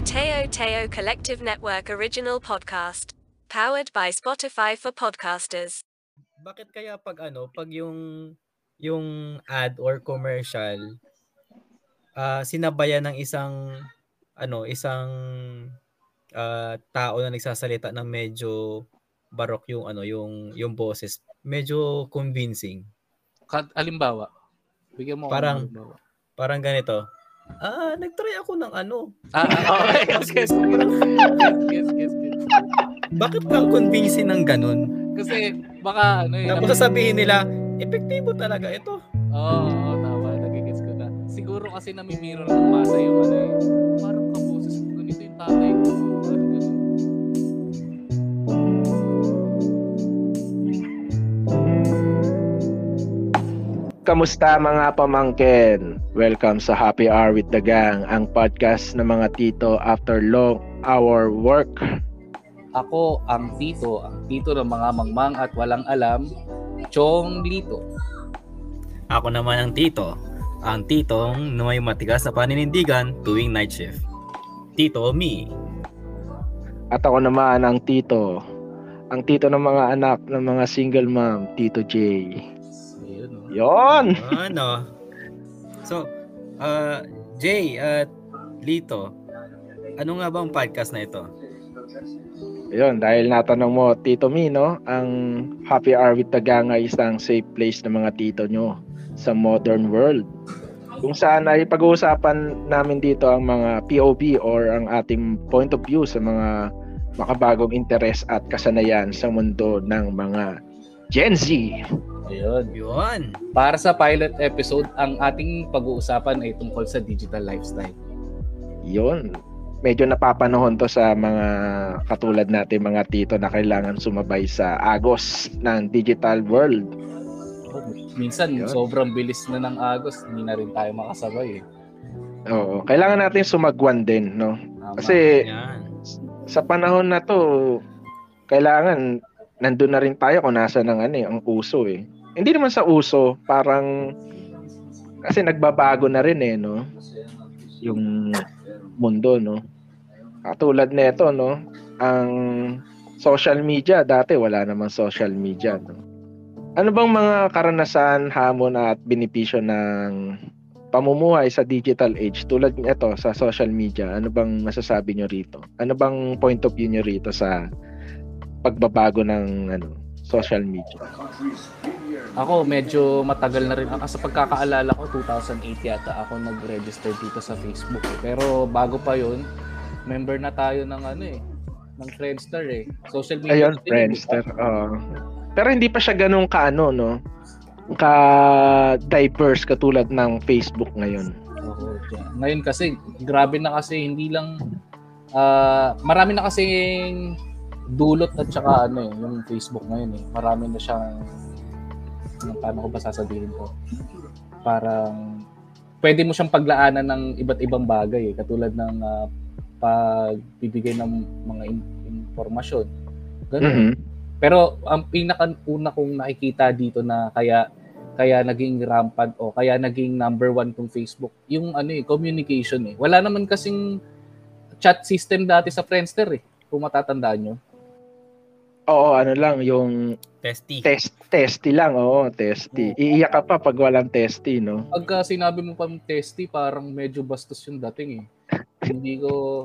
a Teo Teo Collective Network original podcast. Powered by Spotify for podcasters. Bakit kaya pag ano, pag yung yung ad or commercial uh, sinabayan ng isang ano, isang uh, tao na nagsasalita ng medyo barok yung ano, yung yung boses, medyo convincing. Alimbawa, bigyan mo parang parang ganito Ah, nagtry ako ng ano. Ah, okay. yes, yes, yes, yes, yes. Bakit kang convincing ng ganun? Kasi baka ano eh. Tapos sasabihin nila, epektibo talaga ito. Oo, oh, tama. Nagigets ko na. Siguro kasi namimiro ng masa yung ano eh. Parang kaboses ko ganito yung tatay ko. Kamusta mga pamangkin? Welcome sa Happy Hour with the Gang, ang podcast ng mga tito after long hour work. Ako ang tito, ang tito ng mga mangmang at walang alam, Chong Lito. Ako naman ang tito, ang titong na may matigas na paninindigan tuwing night shift. Tito Me. At ako naman ang tito, ang tito ng mga anak ng mga single mom, Tito J. Yon. Ano? So, uh, Jay at Lito, ano nga bang podcast na ito? Ayun, dahil natanong mo, Tito Mi, no? Ang Happy Hour with Tagang ay isang safe place ng mga tito nyo sa modern world. Kung saan ay pag-uusapan namin dito ang mga POV or ang ating point of view sa mga makabagong interes at kasanayan sa mundo ng mga Gen Z. Ayun. Yun. Para sa pilot episode, ang ating pag-uusapan ay tungkol sa digital lifestyle. Yun. Medyo napapanahon to sa mga katulad natin mga tito na kailangan sumabay sa agos ng digital world. Oh, minsan, Yun. sobrang bilis na ng agos, hindi na rin tayo makasabay eh. Oo, kailangan natin sumagwan din, no? Tama. Kasi Yan. sa panahon na to, kailangan nandun na rin tayo kung nasa ng ano eh, ang uso eh hindi naman sa uso, parang kasi nagbabago na rin eh, no? Yung mundo, no? Katulad nito, no? Ang social media, dati wala namang social media, no? Ano bang mga karanasan, hamon at benepisyo ng pamumuhay sa digital age tulad nito sa social media? Ano bang masasabi nyo rito? Ano bang point of view nyo rito sa pagbabago ng ano social media? Ako medyo matagal na rin. Sa pagkakaalala ko, 2008 yata ako nag-register dito sa Facebook. Eh. Pero bago pa yon member na tayo ng ano eh, ng Friendster eh. Social media. Ayun, Friendster. Uh, pero hindi pa siya ganun kaano, no? Ka diverse katulad ng Facebook ngayon. Oo. Ngayon kasi grabe na kasi hindi lang uh, marami na kasi dulot at saka ano eh, yung Facebook ngayon eh. Marami na siyang paano ko ba sasabihin ko? Parang pwede mo siyang paglaanan ng iba't ibang bagay eh, katulad ng uh, pagbibigay ng mga in- informasyon. Ganun. Mm-hmm. Pero ang pinaka-una kong nakikita dito na kaya kaya naging rampant o kaya naging number one tong Facebook, yung ano eh, communication eh. Wala naman kasing chat system dati sa Friendster eh, kung matatandaan nyo. Oo, ano lang, yung testy. Test, testy lang, oo, testy. Iiyak ka pa pag walang testy, no? Pagka sinabi mo pa testy, parang medyo bastos yung dating eh. Hindi ko...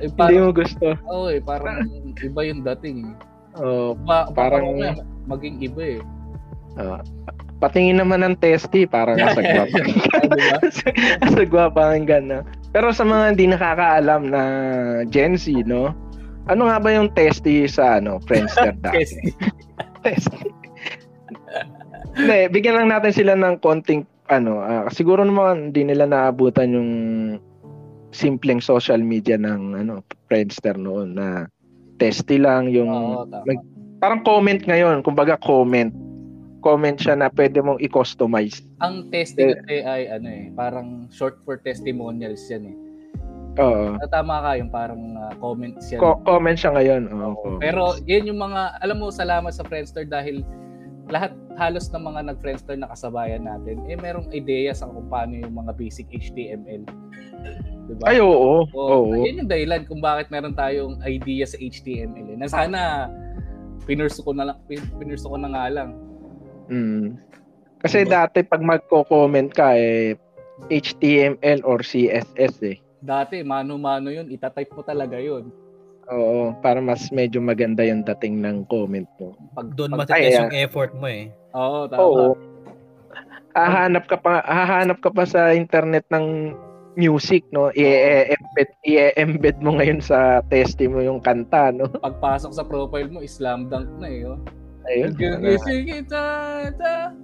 Eh, parang, Hindi mo gusto. Oo eh, parang iba yung dating eh. Oo, ba, parang... parang maging iba eh. Uh, patingin naman ng testy, parang sa gwapa. diba? sa gwapa ang gana. Pero sa mga hindi nakakaalam na Gen Z, no? Ano nga ba yung testy sa ano, Friendster dati? testy. Hindi, bigyan lang natin sila ng konting ano, uh, siguro naman hindi nila naabutan yung simpleng social media ng ano, Friendster noon na testy lang yung Oo, mag, parang comment ngayon, kumbaga comment comment siya na pwede mong i-customize. Ang testing eh, ay ano eh, parang short for testimonials yan eh. Oo. Tama ka yung parang uh, comment siya. Co- comment siya ngayon. Oo. Pero yun yung mga, alam mo, salamat sa Friendster dahil lahat halos ng mga nag-Friendster na kasabayan natin, eh merong ideya sa kung paano yung mga basic HTML. Diba? Ay, oo. oo. oo. Yan yung dahilan kung bakit meron tayong idea sa HTML. Eh. Na sana pinurso ko na lang, pinurso ko na nga lang. Mm. Kasi diba? dati pag magko-comment ka eh HTML or CSS eh. Dati mano-mano 'yun, itatype mo talaga 'yun. Oo, para mas medyo maganda yung dating ng comment mo. Pag doon matitest yung effort mo eh. Oo, tama. Oo. Hahanap ka pa hahanap ka pa sa internet ng music, no? I-embed i-embed mo ngayon sa testy mo yung kanta, no? Pagpasok sa profile mo, slam dunk na eh, oh. Ayun. Gigising kita, ta.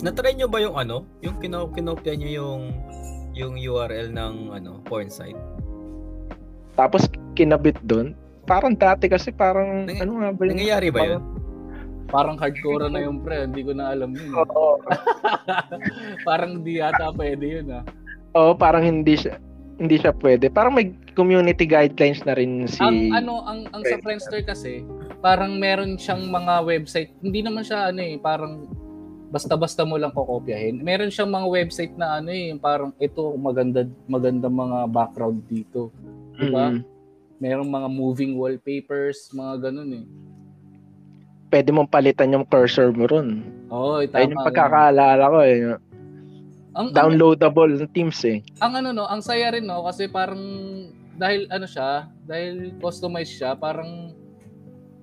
Na-try nyo ba yung ano? Yung kinopya nyo yung yung URL ng ano porn site? Tapos kinabit doon. Parang dati kasi parang Nang, ano nga ba yun? Nangyayari ba yun? Parang hardcore na yung pre, hindi ko na alam yun. Oo. parang di yata pwede yun ah. Oo, parang hindi siya hindi siya pwede. Parang may community guidelines na rin si Ang ano ang ang sa Friendster kasi, parang meron siyang mga website. Hindi naman siya ano eh, parang basta-basta mo lang kokopyahin. Meron siyang mga website na ano eh, parang ito maganda maganda mga background dito. Di ba? Mm-hmm. Merong mga moving wallpapers, mga ganun eh. Pwede mong palitan yung cursor mo ron. Oo, oh, tama. Ayun yung pagkakaalala ko eh. Ang, Downloadable ang, Teams eh. Ang ano no, ang saya rin no kasi parang dahil ano siya, dahil customized siya, parang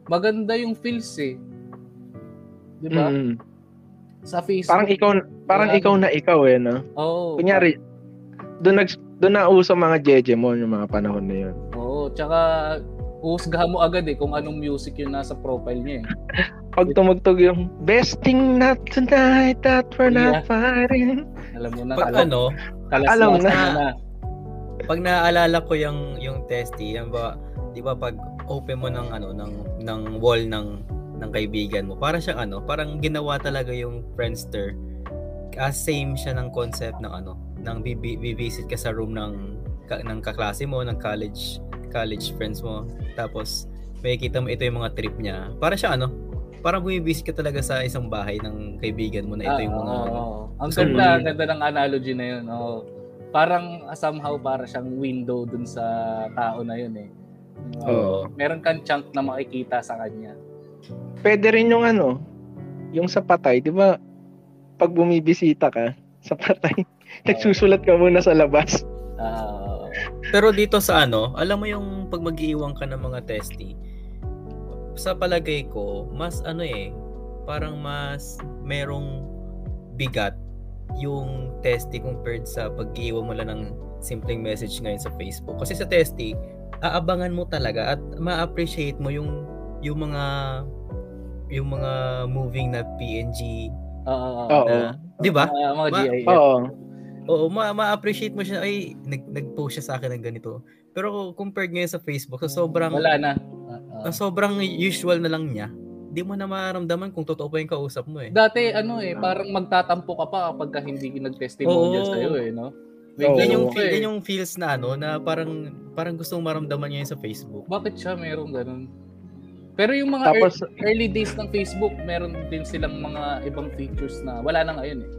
maganda yung feels eh. 'Di ba? Mm. Sa Facebook. Parang ikaw parang wala, ikaw na ikaw eh, no? Oo. Oh, Kunyari, doon nag doon na uso mga jeje mo yung mga panahon na yun. Oo, tsaka uhusgahan mo agad eh kung anong music yung nasa profile niya eh. Pag tumugtog yung best thing not tonight that we're yeah. not fighting. Alam mo na. Pag alam, ano, alam na. na. Pag naaalala ko yung yung testy, yan ba, 'di ba pag open mo ng ano ng ng wall ng ng kaibigan mo, para siyang ano, parang ginawa talaga yung Friendster. Uh, same siya ng concept ng ano, ng bibisit ka sa room ng ng kaklase mo, ng college college friends mo. Tapos may kita mo ito yung mga trip niya. Para siya ano, parang bumibisit ka talaga sa isang bahay ng kaibigan mo na ito yung mga... Oh, oh. Ang ganda, ganda ng analogy na yun. Oh. Parang somehow para siyang window dun sa tao na yun eh. Oh. Meron kang chunk na makikita sa kanya. Pwede rin yung ano, yung sa patay, di ba? Pag bumibisita ka sa patay, oh. nagsusulat ka muna sa labas. Uh, Pero dito sa ano, alam mo yung pag mag-iiwan ka ng mga testy, sa palagay ko, mas ano eh, parang mas merong bigat yung testy compared sa pag-iwan mo lang ng simpleng message ngayon sa Facebook. Kasi sa testy, aabangan mo talaga at ma-appreciate mo yung yung mga yung mga moving na PNG Oo. Uh, 'Di ba? Uh, mga GIF. Oo. Oo, ma- ma-appreciate mo siya ay nag nag-post siya sa akin ng ganito. Pero compared ngayon sa Facebook, so sobrang wala na. Uh, sobrang usual na lang niya. Hindi mo na maramdaman kung totoo pa yung kausap mo eh. Dati ano eh, parang magtatampo ka pa kapag ka hindi nag-testimonial sa iyo eh, no? May oh, yung, feel, yung feels na ano, na parang parang gusto mong maramdaman niya yun sa Facebook. Bakit siya meron ganun? Pero yung mga Tapos, early, early days ng Facebook, meron din silang mga ibang features na wala na ngayon eh.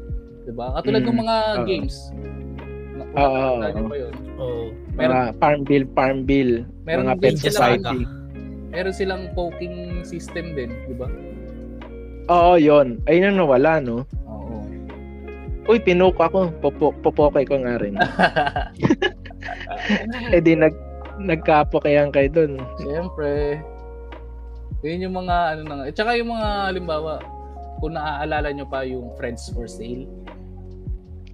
'Di ba? Katulad mm, ng mga uh, games. Oo. Uh, uh. Oh. Meron, mga farm bill, farm bill. Meron mga pet society. Silang, meron silang poking system din, 'di ba? Oo, 'yon. Ayun na nawala, no? Oo. Uy, pinok ako. Popo, popokay ko nga rin. eh di nag nagkapokayan kayo doon. Siyempre. Yun yung mga ano na. At saka yung mga halimbawa, kung naaalala nyo pa yung Friends for Sale.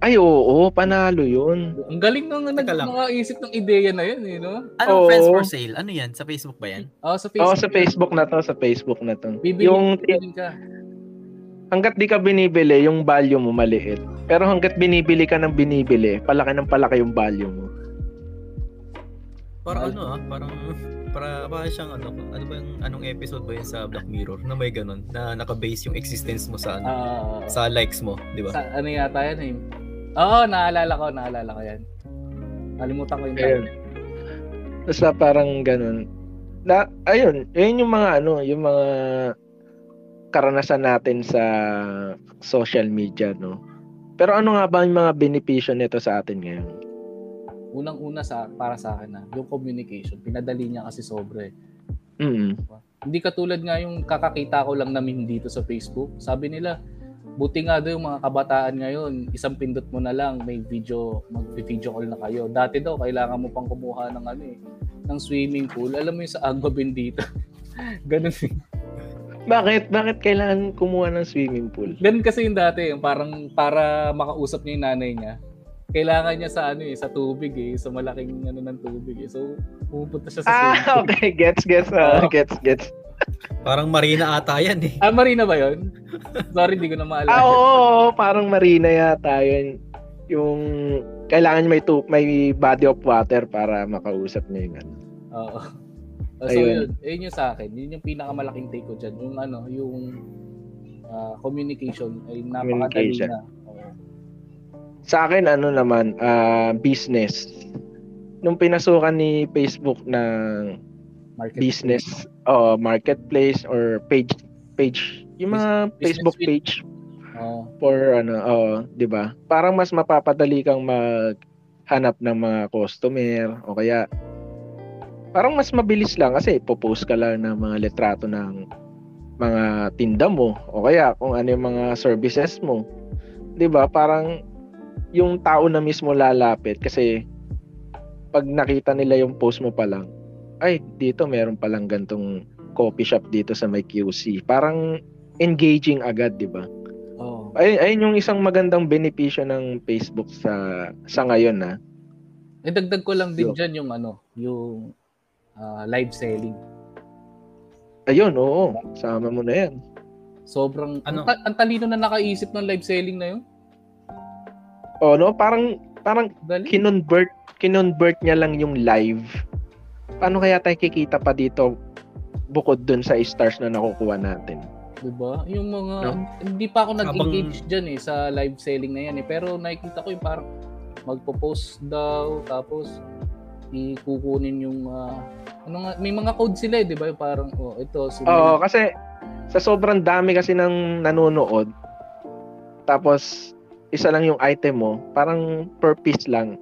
Ay, oo, panalo yun. Ang galing nang nag mga isip ng ideya na yun, eh, no? Ano Friends for Sale? Ano yan? Sa Facebook ba yan? Oo, oh, sa Facebook. Oo, sa Facebook na to, sa Facebook na to. Bibili yung ka. Hanggat di ka binibili, yung value mo maliit. Pero hanggat binibili ka ng binibili, palaki ng palaki yung value mo. Parang ano ah, parang para para siyang ano, ano ba yung anong episode ba yun sa Black Mirror na may ganun na naka-base yung existence mo sa ano, uh, sa likes mo, di ba? Sa ano yata yan eh. Oo, naalala ko, naalala ko yan. Kalimutan ko yung ayun. Basta parang ganun. Na, ayun, ayun yung mga ano, yung mga karanasan natin sa social media, no? Pero ano nga ba yung mga benepisyo nito sa atin ngayon? Unang-una sa para sa akin na yung communication, pinadali niya kasi sobre. Mm. Hindi katulad nga yung kakakita ko lang namin dito sa Facebook. Sabi nila, buti nga daw yung mga kabataan ngayon, isang pindot mo na lang, may video, mag-video call na kayo. Dati daw, kailangan mo pang kumuha ng ano eh, ng swimming pool. Alam mo yung sa Agua Bendita. Ganun eh. Bakit? Bakit kailangan kumuha ng swimming pool? Ganun kasi yung dati, yung parang para makausap niya yung nanay niya. Kailangan niya sa ano eh, sa tubig eh, sa malaking ano ng tubig eh. So, pupunta siya sa swimming Ah, okay. Gets, gets. Uh, gets, gets. Parang marina ata yan eh. Ah, Marina ba yun? Sorry, hindi ko na maalala. Ah, oo, oo, parang marina yata yun. Yung kailangan niya may, tu- may body of water para makausap niya yung ano. Oo. Uh, so Ayun. yun, yun yung sa akin. Yun yung pinakamalaking take ko dyan. Yung ano, yung ah, communication ay napakadali Communication. na. Sa akin, ano naman, ah, business. Nung pinasukan ni Facebook ng business, oh, marketplace or page, page, yung mga Business Facebook suite. page Oo. for ano, oh, 'di ba? Parang mas mapapadali kang maghanap ng mga customer o kaya parang mas mabilis lang kasi popost ka lang ng mga litrato ng mga tinda mo o kaya kung ano yung mga services mo. 'Di ba? Parang yung tao na mismo lalapit kasi pag nakita nila yung post mo pa lang, ay dito meron palang gantong coffee shop dito sa may QC. Parang engaging agad, 'di ba? Oo. Ay, ayun yung isang magandang benepisyo ng Facebook sa sa ngayon na. Eh, dagdag ko lang din Yo. dyan yung ano, yung ah, live selling. Ayun, oo. Sama mo na 'yan. Sobrang, Ano? ang, ta- ang talino na nakaisip ng live selling na yun. Oh, no, parang parang Dali. kinonvert kinonvert niya lang yung live. Paano kaya tayo kikita pa dito bukod dun sa stars na nakukuha natin? Diba? Yung mga, No? hindi pa ako nag-engage dyan eh sa live selling na yan eh. Pero nakikita ko yung parang magpo-post daw, tapos ikukunin yung, ah, ano nga, may mga code sila eh, di ba? Yung parang, oh, ito, sila. Oo, kasi sa sobrang dami kasi ng nanonood, tapos isa lang yung item mo, parang per piece lang.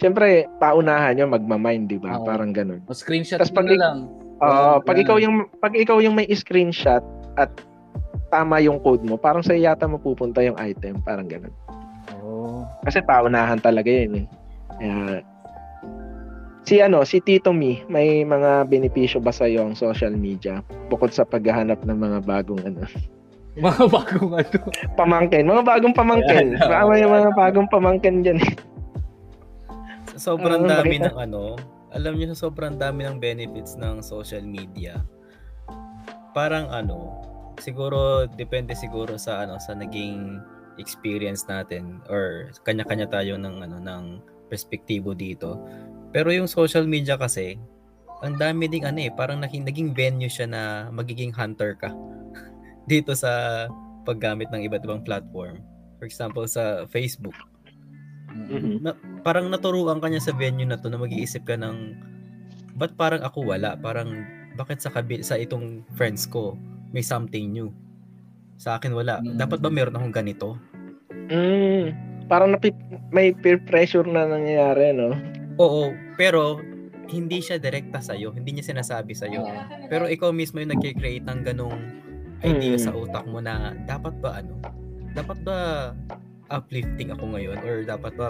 Siyempre, paunahan yun, magmamind, di ba? Oo. Parang ganun. O screenshot mo pag- lang. Oo, pag ikaw yung pag ikaw yung may screenshot at tama yung code mo, parang sa yata mapupunta yung item, parang ganun. Oo. Kasi paunahan talaga yun eh. Kaya, si ano, si Tito Mi, may mga benepisyo ba sa ang social media bukod sa paghahanap ng mga bagong ano, Mga bagong ano. pamangkin, mga bagong pamangkin. Ayan, Baka may mga bagong pamangkin diyan. Sobrang Ah, dami ng ano, alam niyo sa sobrang dami ng benefits ng social media. Parang ano, siguro depende siguro sa ano sa naging experience natin or kanya-kanya tayo ng ano ng perspektibo dito. Pero yung social media kasi, ang dami ding ano eh, parang naging, naging venue siya na magiging hunter ka dito sa paggamit ng iba't ibang platform. For example, sa Facebook na, parang naturuan ka niya sa venue na to na mag-iisip ka ng ba't parang ako wala? Parang bakit sa kabi, sa itong friends ko may something new? Sa akin wala. Mm. Dapat ba meron akong ganito? Mm, parang napi, may peer pressure na nangyayari, no? Oo, pero hindi siya direkta sa Hindi niya sinasabi sa Oo. Pero ikaw mismo yung nagki-create ng ganong idea Mm. sa utak mo na dapat ba ano? Dapat ba uplifting ako ngayon or dapat ba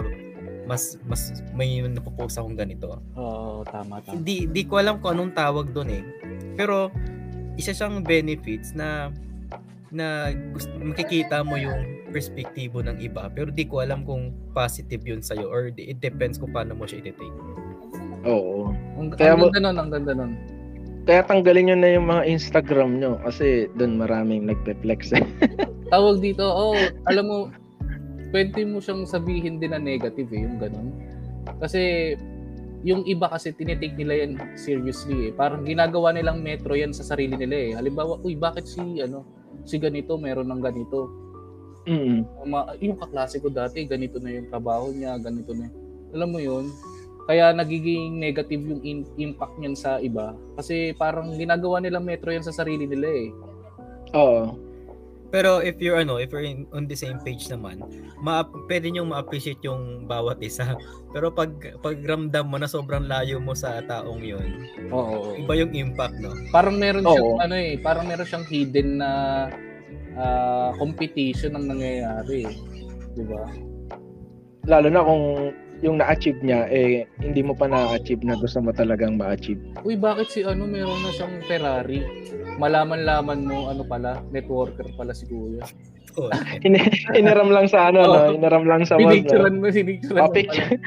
mas mas may napopost akong ganito? Oo, tama, tama. Hindi di ko alam kung anong tawag doon eh. Pero isa siyang benefits na na gusto, makikita mo yung perspektibo ng iba pero di ko alam kung positive yun sa'yo or it depends kung paano mo siya i-take. Oo. Ang, Kaya ang ganda nun, ang ganda nun. Kaya tanggalin nyo na yung mga Instagram nyo kasi doon maraming nagpe-flex. Tawag dito, oh, alam mo, pwede mo siyang sabihin din na negative eh, yung ganun. Kasi, yung iba kasi tinitake nila yan seriously eh. Parang ginagawa nilang metro yan sa sarili nila eh. Halimbawa, uy, bakit si, ano, si ganito, meron ng ganito. Mm. Ma- yung kaklase ko dati, ganito na yung trabaho niya, ganito na. Alam mo yun? Kaya nagiging negative yung in- impact niyan sa iba. Kasi parang ginagawa nilang metro yan sa sarili nila eh. Oo. Pero if you're ano, if you're in, on the same page naman, ma pwede niyo ma-appreciate yung bawat isa. Pero pag pag ramdam mo na sobrang layo mo sa taong 'yon, Oo. iba yung impact, no? Parang meron Oo. siyang ano eh, parang meron siyang hidden na ah, competition ang nangyayari. eh. 'Di ba? Lalo na kung yung na-achieve niya, eh, hindi mo pa na-achieve na gusto mo talagang ma-achieve. Uy, bakit si ano meron na siyang Ferrari? Malaman-laman mo ano pala, networker pala si Kuya. Oh, In- Inaram lang sa ano, no? Inaram lang sa wall, no? Pinicturean mo, sinicturean O, picture.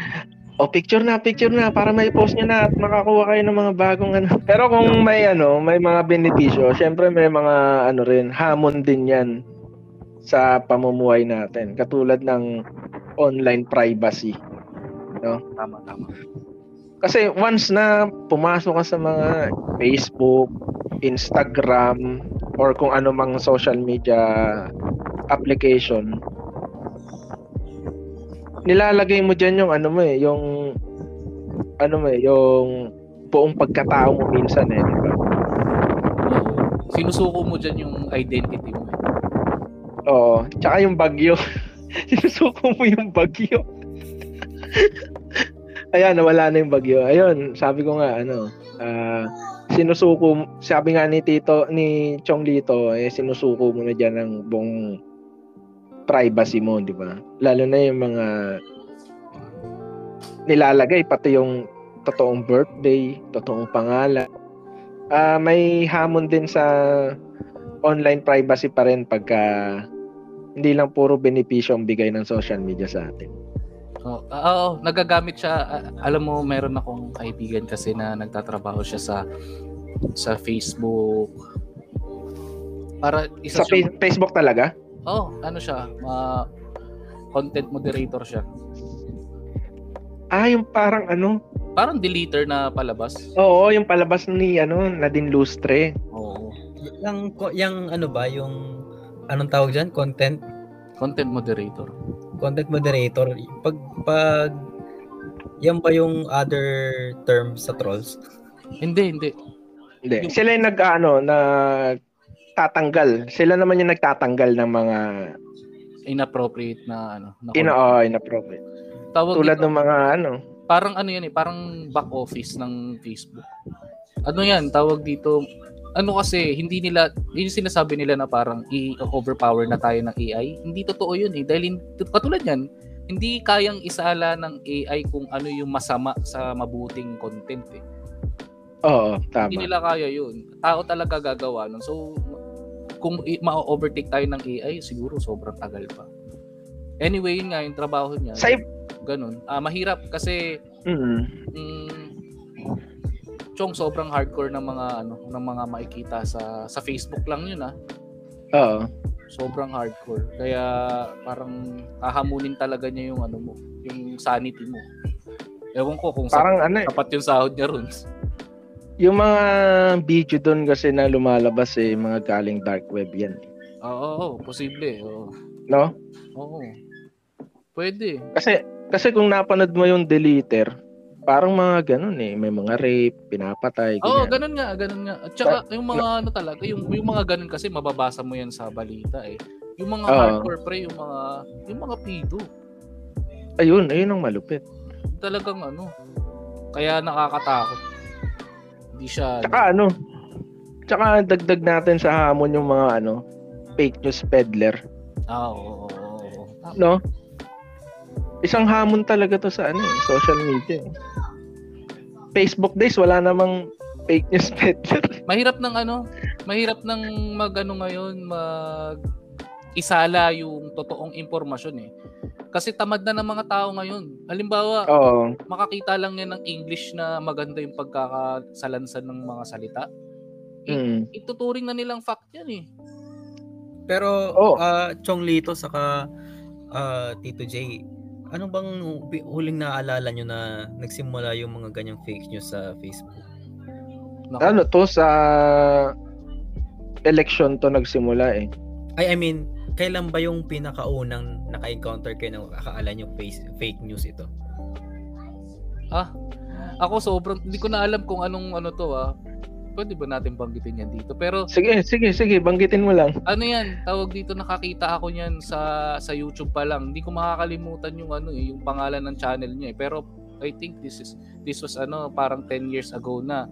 O, picture na, picture na, para may post nyo na at makakuha kayo ng mga bagong ano. Pero kung may ano, may mga benepisyo, syempre may mga ano rin, hamon din yan sa pamumuhay natin. Katulad ng online privacy. Tama, tama. Kasi once na pumasok ka sa mga Facebook, Instagram, or kung ano mang social media application, nilalagay mo dyan yung ano mo eh, yung ano mo eh, yung buong pagkatao mo minsan eh, di ba? Oo. Sinusuko mo dyan yung identity mo. eh. Oo. Tsaka yung bagyo. Sinusuko mo yung bagyo. Ayan, nawala na yung bagyo. Ayun, sabi ko nga, ano, ah, sinusuko, sabi nga ni Tito, ni Chong Lito, eh, sinusuko mo na dyan ng buong privacy mo, di ba? Lalo na yung mga nilalagay, pati yung totoong birthday, totoong pangalan. Ah, may hamon din sa online privacy pa rin pagka hindi lang puro benepisyo ang bigay ng social media sa atin. Oo, ah, oo, nagagamit siya. Ah, alam mo, meron akong kaibigan kasi na nagtatrabaho siya sa sa Facebook. Para isa Sa siya, fa- Facebook talaga? oh, ano siya, ma content moderator siya. Ah, yung parang ano? Parang deleter na palabas. Oo, yung palabas ni ano, Nadine Lustre. Oo. yung, yung ano ba, yung anong tawag dyan? Content Content moderator. Content moderator. Pag pag yan ba yung other term sa trolls? Hindi, hindi. Hindi. Yung- Sila yung nag ano, na tatanggal. Sila naman yung nagtatanggal ng mga Inappropriate na ano. Na ina oh, inappropriate. Tawag Tulad dito, ng mga ano. parang ano yan eh, parang back office ng Facebook. Ano yan, tawag dito, ano kasi, hindi nila, yun yung sinasabi nila na parang i-overpower na tayo ng AI. Hindi totoo yun eh. Dahil, hin- katulad yan, hindi kayang isala ng AI kung ano yung masama sa mabuting content eh. Oo, Hindi tama. nila kaya yun. Tao talaga gagawa nun. So, kung ma-overtake tayo ng AI, siguro sobrang tagal pa. Anyway, yun nga, yung trabaho niya. Sa Ganun. Ah, mahirap kasi mm, mm, Chong sobrang hardcore ng mga ano ng mga makikita sa sa Facebook lang yun ah. oo. Sobrang hardcore. Kaya parang hahamunin talaga niya yung ano mo, yung sanity mo. Ewan ko kung Parang ano eh, sapat yung sahod niya ron. yung mga video doon kasi na lumalabas eh, mga galing dark web yan. Oo, oo, posible. Oo. No? Oo. Pwede. Kasi kasi kung napanood mo yung deleter, parang mga ganun eh, may mga rape, pinapatay, Oo, ganyan. ganun nga, ganun nga. At saka yung mga ano talaga, yung yung mga ganun kasi mababasa mo yan sa balita eh. Yung mga Oo. hardcore pre, yung mga yung mga pido. Ayun, ayun ang malupit. talagang ano, kaya nakakatakot. Hindi siya, Tsaka ano, tsaka dagdag natin sa hamon yung mga ano, fake news peddler, ah, oo, oo, oo, no? Isang hamon talaga to sa ano, eh, social media. eh. Facebook days wala namang fake news peddler. Mahirap ng ano, mahirap ng mag ano ngayon, mag isala yung totoong impormasyon eh. Kasi tamad na ng mga tao ngayon. Halimbawa, Oo. makakita lang yan ng English na maganda yung pagkakasalansan ng mga salita. Mm. Ituturing na nilang fact yan eh. Pero Oo. ah, Chong Lito saka ah, Tito J, ano bang hu- huling naalala nyo na nagsimula yung mga ganyang fake news sa Facebook? Naku. Ano to sa election to nagsimula eh. Ay, I mean, kailan ba yung pinakaunang naka-encounter kayo ng akala nyo face, fake news ito? Ako sobrang, hindi ko na alam kung anong ano to ah. Pwede ba natin banggitin yan dito? Pero Sige, sige, sige, banggitin mo lang. ano yan, tawag dito nakakita ako niyan sa sa YouTube pa lang. Hindi ko makakalimutan yung ano eh, yung pangalan ng channel niya eh. Pero I think this is this was ano parang 10 years ago na.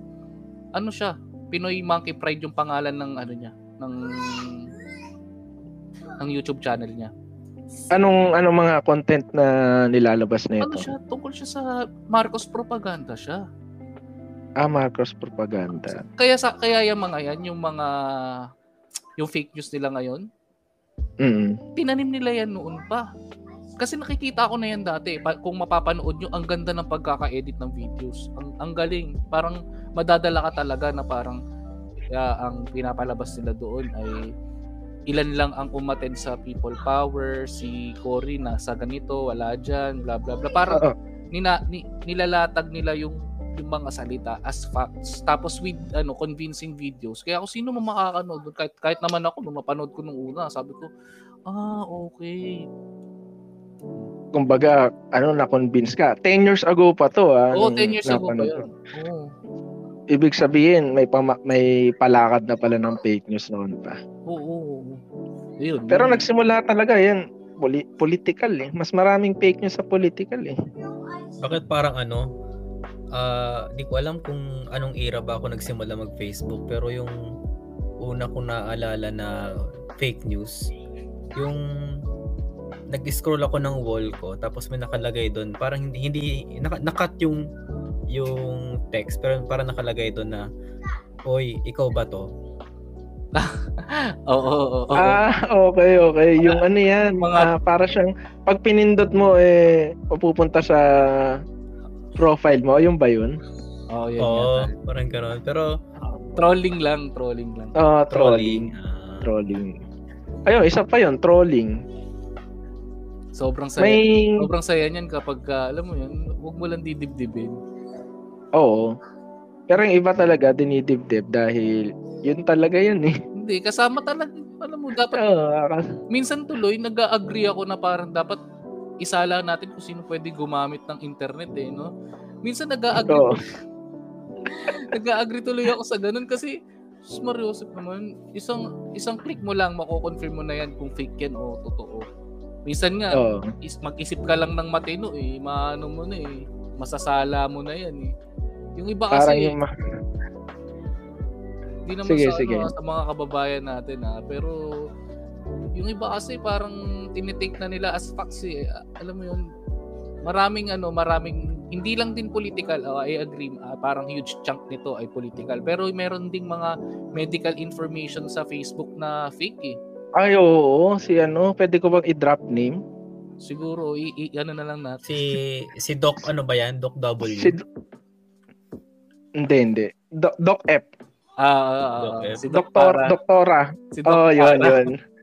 Ano siya? Pinoy Monkey Pride yung pangalan ng ano niya, ng ng YouTube channel niya. Anong anong mga content na nilalabas na Ano ito? siya? Tungkol siya sa Marcos propaganda siya. Ah, Marcos propaganda. Kaya sa kaya yung mga yan, yung mga yung fake news nila ngayon, Mm. tinanim nila yan noon pa. Kasi nakikita ko na yan dati. Pa- kung mapapanood nyo, ang ganda ng pagkaka-edit ng videos. Ang, ang galing. Parang madadala ka talaga na parang kaya ang pinapalabas nila doon ay ilan lang ang umattend sa people power, si Cory na sa ganito, wala dyan, bla bla bla. Parang nina, ni, nilalatag nila yung yung mga salita as facts tapos with ano convincing videos kaya kung sino man makakanood kahit kahit naman ako nung mapanood ko nung una sabi ko ah okay Kumbaga, ano, na-convince ka. 10 years ago pa to, ah. Oo, nung 10 years ago pa napanood yun. Oo. Ibig sabihin, may pama- may palakad na pala ng fake news noon pa. Oo. oo, oo. Ayun. Pero yun. nagsimula talaga yan, poli- political eh. Mas maraming fake news sa political eh. Bakit parang ano, ah, di ko alam kung anong era ba ako nagsimula mag-Facebook, pero yung una kong naaalala na fake news, yung nag-scroll ako ng wall ko, tapos may nakalagay doon, parang hindi, hindi naka, nakat yung yung text, pero parang nakalagay doon na, Oy, ikaw ba to? Oo, oo, oo. Ah, okay, okay. Yung ano yan, Mga- ah, para siyang, pag pinindot mo, eh, pupunta sa profile mo, yung ba yun? Oo, yun Oo, yata. parang gano'n. Pero, Trolling lang, trolling lang. Ah, trolling. trolling. ah, Trolling. Ayun, isa pa yun, trolling. Sobrang saya. May, Sobrang saya niyan kapag ah, alam mo yun, huwag mo lang didibdibin. oo. Pero yung iba talaga, dinidibdib dahil yun talaga yun eh. Hindi, kasama talaga. Alam mo, dapat Oo, ah, minsan tuloy nag-agree ako na parang dapat isala natin kung sino pwede gumamit ng internet eh, no? Minsan nag-agree nag-agree tuloy ako sa ganun kasi sus, Mariosep naman, isang isang click mo lang mako-confirm mo na yan kung fake yan o totoo. Minsan nga, Oo. is, mag-isip ka lang ng matino eh, maano mo na eh, masasala mo na yan eh. Yung iba Parang kasi, yung, ma- Hindi naman Sige, sa, sige. Ano, sa mga kababayan natin ha, pero yung iba kasi parang tinitake na nila as facts eh. Alam mo yun, maraming ano, maraming hindi lang din political, oh, I agree, ah, parang huge chunk nito ay political. Pero meron ding mga medical information sa Facebook na fake eh. ay, oo, si ano, pwede ko bang i-drop name? Siguro, i, i- ano na lang natin. Si, si Doc, ano ba yan? Doc W. Si, hindi, hindi. Doc, Doc F. Ah, ah, Doc F. si Doc Doktor, Para. doktora. Si Doc Oh, yun, yun.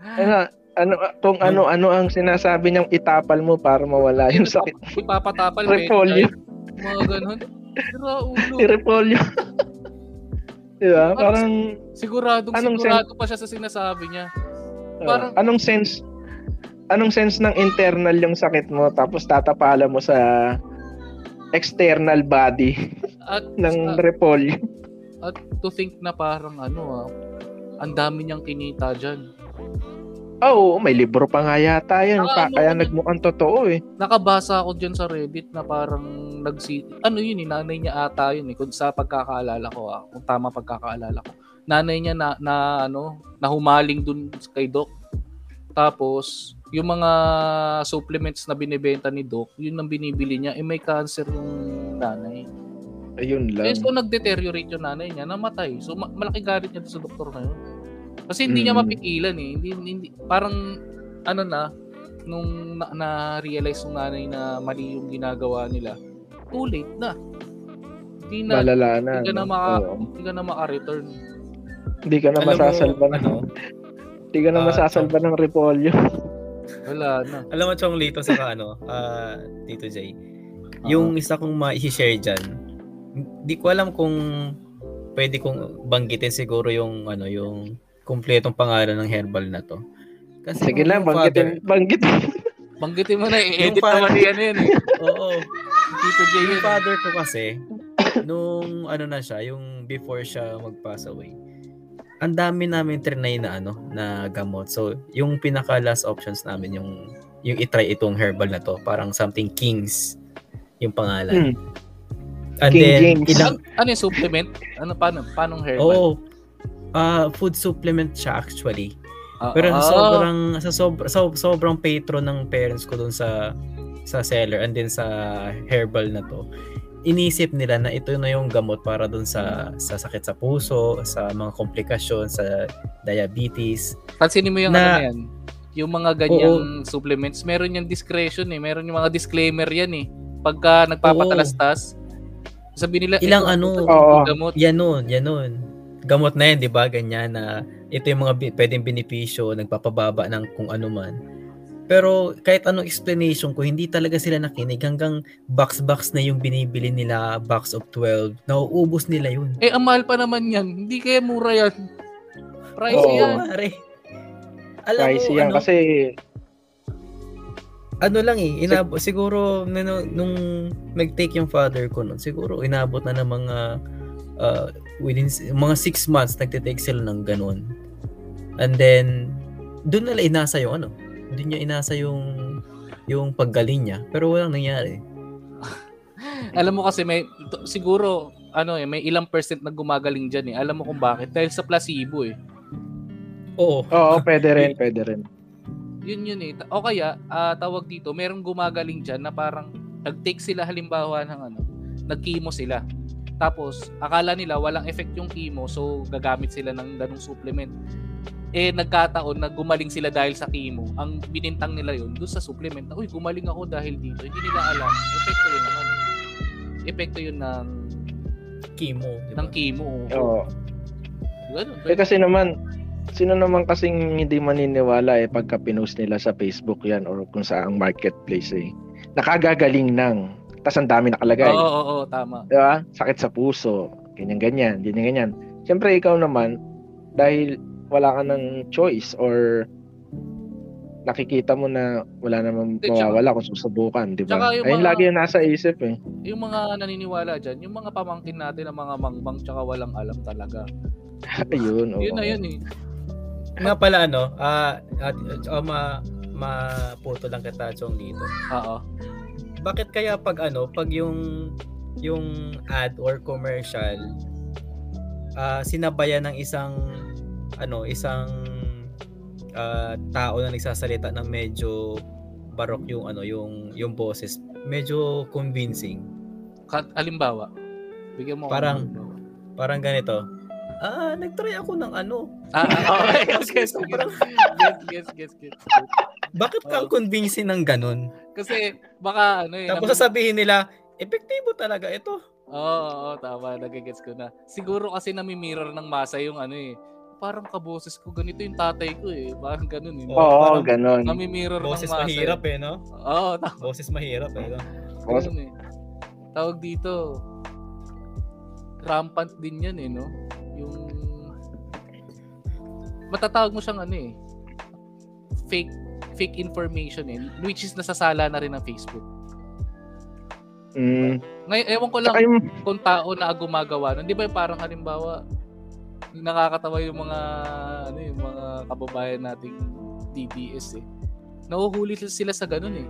ano, ano, kung ano, ano ang sinasabi niyang itapal mo para mawala yung sakit. Ipapatapal, Repolyo. mga ganun. Pero ulo. Si Repolyo. Di ba? Parang, Siguradong Anong sigurado pa siya sa sinasabi niya. uh, Parang- anong sense, anong sense ng internal yung sakit mo tapos tatapala mo sa external body At, ng at, Repolyo. at to think na parang ano ah, ang dami niyang kinita dyan. Oo, may libro pa nga yata yan. Ah, Pa, ano, kaya nagmukhang totoo eh. Nakabasa ako dyan sa Reddit na parang nagsi... Ano yun eh, nanay niya ata yun eh. Kung sa pagkakaalala ko ah, kung tama pagkakaalala ko. Nanay niya na, na ano, nahumaling dun kay Doc. Tapos, yung mga supplements na binibenta ni Doc, yun ang binibili niya, eh may cancer yung nanay. Ayun Eh, lang. so nag-deteriorate yung nanay niya, namatay. So ma- malaki galit niya sa doktor na yun. Kasi hindi niya Mm. mapigilan eh. Hindi, hindi, parang ano na, nung na, na-realize ng nanay na mali yung ginagawa nila, too late na. Hindi na, Malala na. hindi ka na, no? maka, Oo. hindi ka na maka-return. Hindi ka na Alam mo, masasalba ng, ano, hindi ka na ah, masasalba ng Repolyo. Wala na. alam mo, Chong Lito, saka ano, ah, Tito Jay, Ah. yung isa kong ma-share dyan, di ko alam kung pwede kong banggitin siguro yung, ano, yung kumpletong pangalan ng herbal na to. Kasi Sige lang, banggitin, banggitin. Banggitin mo na, i-edit naman yan yan eh. Oo. Tito J Yung yun. father ko kasi, nung ano na siya, yung before siya mag-pass away, ang dami namin trinay na ano, na gamot. So, yung pinaka last options namin, yung yung itry itong herbal na to, parang something Kings yung pangalan. Hmm. And King then, James. ilang, Ano, ano yung supplement? Ano, paano? Paano herbal? oh, uh, food supplement siya actually. Ah, Pero sa ah. sobrang sa sobra, so, sobrang patron ng parents ko dun sa sa seller and then sa herbal na to. Inisip nila na ito na yung gamot para dun sa sa sakit sa puso, sa mga komplikasyon, sa diabetes. Pansinin mo yung na- ano yan. Yung mga ganyang supplements, meron yung discretion eh. Meron yung mga disclaimer yan eh. Pagka nagpapatalastas, sabi nila, Ilang ito, ano, ito, ito, Oo. gamot. Yan nun, yan nun. Gamot na yan, di ba? Ganyan na ito yung mga bi- pwedeng benepisyo, nagpapababa ng kung ano man. Pero kahit anong explanation ko, hindi talaga sila nakinig hanggang box-box na yung binibili nila, box of 12. Nauubos nila yun. Eh, ang mahal pa naman yan. Hindi kaya mura yan. Price Oo. yan. Mare. Alam Pricey mo, yan ano, kasi ano lang eh, inabot, siguro nung, nung nag-take yung father ko nun, siguro inabot na ng mga uh, within mga 6 months nagte-take sila ng ganun. And then doon nila inasa yung ano, doon niya inasa yung yung paggaling niya. Pero walang nangyari. Alam mo kasi may, to- siguro, ano eh, may ilang percent na gumagaling dyan eh. Alam mo kung bakit? Dahil sa placebo eh. Oo. oo, pwede rin, pwede rin. Yun yun eh. Ta- O kaya, ah, tawag dito, merong gumagaling dyan na parang nag-take sila halimbawa ng ano, nag-chemo sila. Tapos, akala nila walang effect yung chemo, so gagamit sila ng ganung supplement. Eh, nagkataon na gumaling sila dahil sa chemo. Ang binintang nila yun doon sa supplement na, uy, gumaling ako dahil dito. Hindi nila alam. Epekto yun naman. Epekto yun ng, Chemo. Diba? ng chemo. Oo. Ganun. Eh kasi naman, sino naman kasing hindi maniniwala eh pagka pinost nila sa Facebook yan or kung saang marketplace eh. Nakagagaling nang. Tapos ang dami nakalagay. Oo, oo, oo, tama. Di ba? Sakit sa puso. Ganyan-ganyan. Ganyan-ganyan. Siyempre, ikaw naman, dahil wala ka ng choice or nakikita mo na wala namang tsaka- mawawala kung susubukan, di ba? yung Ayun mga- lagi yung nasa isip eh. Yung mga naniniwala dyan, yung mga pamangkin natin ng mga mangbang tsaka walang alam talaga. Ayun, oo. Yun na yun eh. Nga pala ano, ah at, uh, ma maputo lang kita chong dito. Oo. Bakit kaya pag ano, pag yung yung ad or commercial ah sinabayan ng isang ano, isang ah, tao na nagsasalita ng medyo barok yung ano, yung yung boses, medyo convincing. Kat, halimbawa, bigyan mo Parang- ng halimbawa. Parang ganito. Ah, nagtry ako ng ano. Ah, ah, okay. Yes, sobrang- yes, yes, yes, yes. Bakit ka Oo. convincing ng ganun? Kasi baka ano eh. Tapos sasabihin nila, epektibo talaga ito. Oo, oo, tama. Nagigets ko na. Siguro kasi nami-mirror ng masa yung ano eh. Parang kaboses ko, ganito yung tatay ko eh. Parang ganun eh. Oo, parang ganon. Nami-mirror ng Boses masa. mahirap eh, no? Eh. Oo, tama. Boses mahirap eh. no? Ganun eh. Tawag dito, rampant din yan eh, no? Yung, matatawag mo siyang ano eh, fake fake information eh, which is nasasala na rin ng Facebook. Mm. Ngayon, ewan ko lang yung, kung tao na gumagawa nun. Di ba yung parang halimbawa, nakakatawa yung mga, ano yung mga kababayan nating DDS eh. Nahuhuli sila sa ganun eh.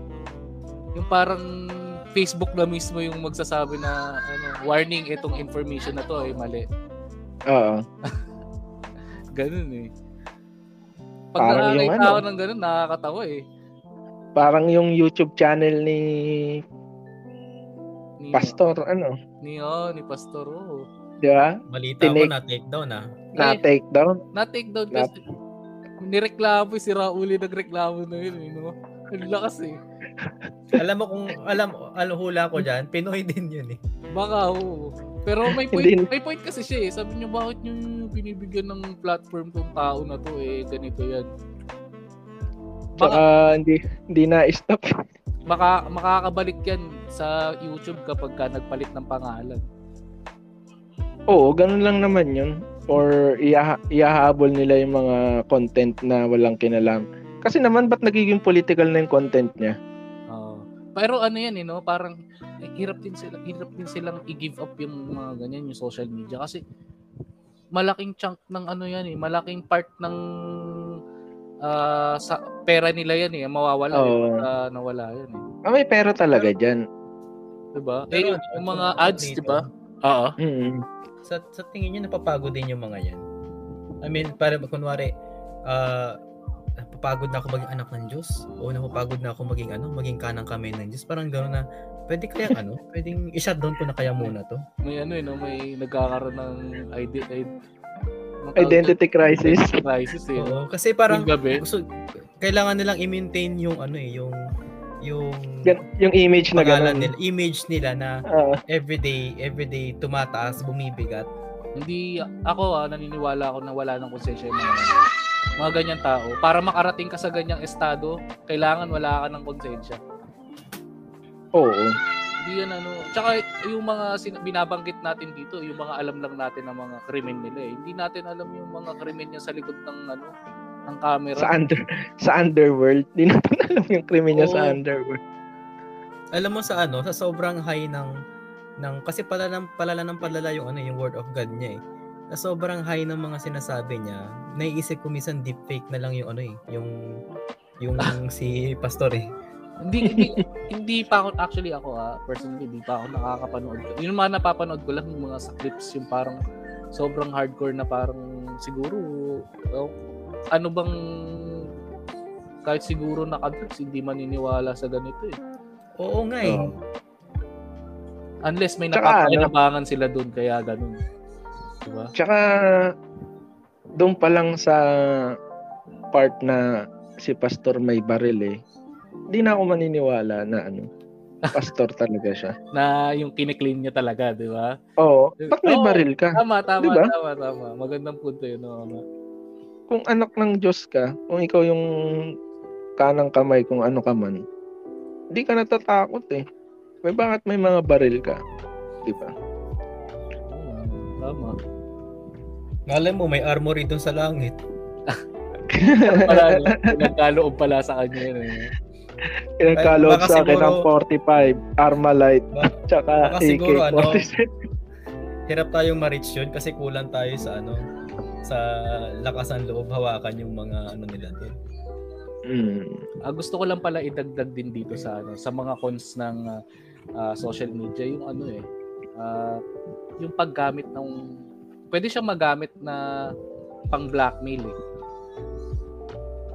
Yung parang Facebook na mismo yung magsasabi na ano, warning itong information na to ay mali. Oo. Ganun eh. Pag Parang yung ano. ako ng ganun, nakakatawa eh. Parang yung YouTube channel ni Ni, Pastor, ano, Ni, oh, ni Pastor, oh. di ba? Malita ko Tinik. na take down ah. Na take down. Na-take down kasi. Nireklamo si Rauli nagreklamo na yun, eh, no? Ang lakas eh. Alam mo kung alam alam hula ko diyan, Pinoy din 'yun eh. Baka oo. Pero may point, may point kasi siya eh. Sabi niyo bakit niyo binibigyan ng platform tong tao na to eh ganito yan. Baka hindi, hindi na stop. maka, makakabalik yan sa YouTube kapag ka nagpalit ng pangalan. Oo, ganun lang naman yun. Or iha- ihahabol nila yung mga content na walang kinalam. Kasi naman, ba't nagiging political na yung content niya? Pero ano yan eh, no? Parang eh, hirap din sila, hirap din silang i-give up yung mga ganyan, yung social media kasi malaking chunk ng ano yan eh, malaking part ng uh, sa pera nila yan eh, mawawala oh. uh, nawala yan eh. Ah, may pera talaga diyan. 'Di ba? Eh, yung, yung mga ads, 'di ba? Oo. Mm-hmm. Sa sa tingin niyo napapagod din yung mga yan? I mean, para kunwari uh, napapagod na ako maging anak ng Diyos o napapagod na ako maging ano, maging kanang kamay ng Diyos. Parang gano'n na pwede kaya ano, pwedeng i-shutdown ko na kaya muna to. May ano eh, no, may nagkakaroon ng ID, ID identity crisis. Identity crisis eh. Oo, kasi parang gusto, kailangan nilang i-maintain yung ano eh, yung yung yung image na ganun. nila, image nila na uh, everyday everyday tumataas, bumibigat. Hindi ako ah, naniniwala ako na wala nang konsensya yung mga mga ganyan tao. Para makarating ka sa ganyang estado, kailangan wala ka ng konsensya. Oo. Hindi yan ano. Tsaka yung mga sin- binabanggit natin dito, yung mga alam lang natin ng mga krimen nila eh. Hindi natin alam yung mga krimen niya sa likod ng ano, ng camera. Sa under sa underworld. Hindi natin alam yung krimen niya sa underworld. Alam mo sa ano, sa sobrang high ng ng kasi palala ng palala ng palala yung ano yung word of God niya eh sa sobrang high ng mga sinasabi niya, naiisip ko minsan deepfake na lang yung ano eh, yung yung si pastor eh. hindi, hindi, hindi pa ako, actually ako ah, personally, hindi pa ako nakakapanood. Yung mga napapanood ko lang yung mga sa clips, yung parang sobrang hardcore na parang siguro, well, ano bang kahit siguro nakadrugs, hindi maniniwala sa ganito eh. Oo nga eh. Um, unless may napapakinabangan ano, sila doon, kaya ganun. Diba? Tsaka, doon pa lang sa part na si pastor may baril eh, hindi na ako maniniwala na ano, pastor talaga siya. na yung kiniklaim niya talaga, di ba? Oo. Ba't may oh, baril ka? Tama, tama, diba? tama, tama. Magandang punto yun. No? Kung anak ng Diyos ka, kung ikaw yung kanang kamay kung ano ka man, hindi ka natatakot eh. May bakit may mga baril ka? Di ba? tama. Alam mo, may armory doon sa langit. pala, pinagkaloob pala sa kanya yun. Eh. Pinagkaloob sa akin ng 45, Armalite, ba- tsaka AK siguro, ano, hirap tayong ma-reach yun kasi kulang tayo sa ano sa lakas ng loob hawakan yung mga ano nila doon. Mm. Uh, gusto ko lang pala idagdag din dito sa ano sa mga cons ng uh, uh, social media yung ano eh uh, yung paggamit ng pwede siyang magamit na pang blackmail eh.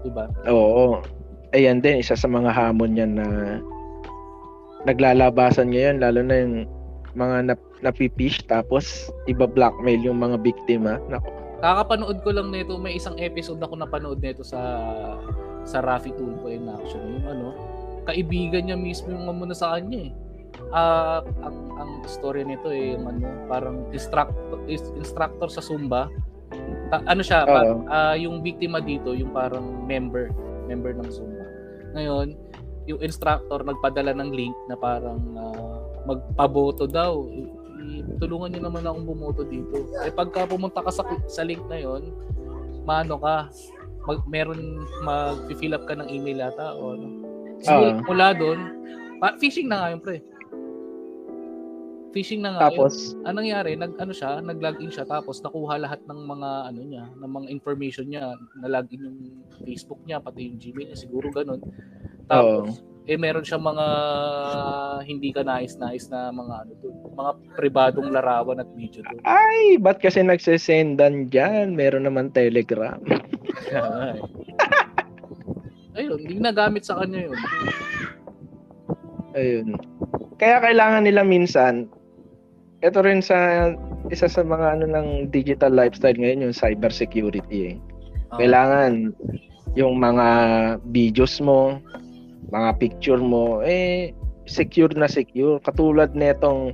'Di ba? Oo. Ayan din isa sa mga hamon niyan na naglalabasan ngayon lalo na yung mga nap napipish tapos iba blackmail yung mga biktima. Nako. Kakapanood ko lang nito, may isang episode ako napanood nito sa sa Rafi Tulfo in action. Yung ano, kaibigan niya mismo yung muna sa kanya eh uh, ang ang story nito eh yung ano, parang instructor instructor sa Zumba. Ta, ano siya, uh, pa, uh, yung biktima dito, yung parang member, member ng Zumba. Ngayon, yung instructor nagpadala ng link na parang uh, magpaboto daw. tulungan niyo naman akong bumoto dito. Eh pagka pumunta ka sa, sa link na yon, maano ka, mag, meron mag-fill up ka ng email ata o ano. So, uh, mula doon, phishing na nga yung pre Phishing na nga. Tapos, yun. anong nangyari? Nag ano siya, nag-login siya tapos nakuha lahat ng mga ano niya, ng mga information niya, na-login yung Facebook niya, pati yung Gmail niya, siguro ganun. Tapos oh. eh meron siya mga hindi ka nais-nais na mga ano doon, mga pribadong larawan at video doon. Ay, ba't kasi nagsesendan diyan? Meron naman Telegram. Ayun, hindi nagamit sa kanya yun. Ayun. Kaya kailangan nila minsan ito rin sa isa sa mga ano ng digital lifestyle ngayon yung cyber security eh. Oh. Kailangan yung mga videos mo, mga picture mo eh secure na secure katulad nitong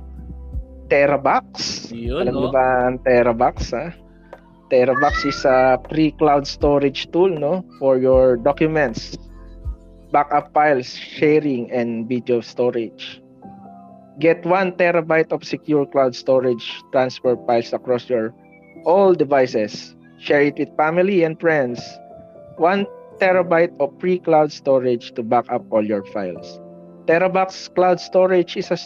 Terabox. Yun, Alam mo ba ang Terabox ha? Terabox is a pre-cloud storage tool no for your documents, backup files, sharing and video storage. Get 1 terabyte of secure cloud storage transfer files across your all devices. Share it with family and friends. 1 terabyte of free cloud storage to back up all your files. Terabox Cloud Storage is a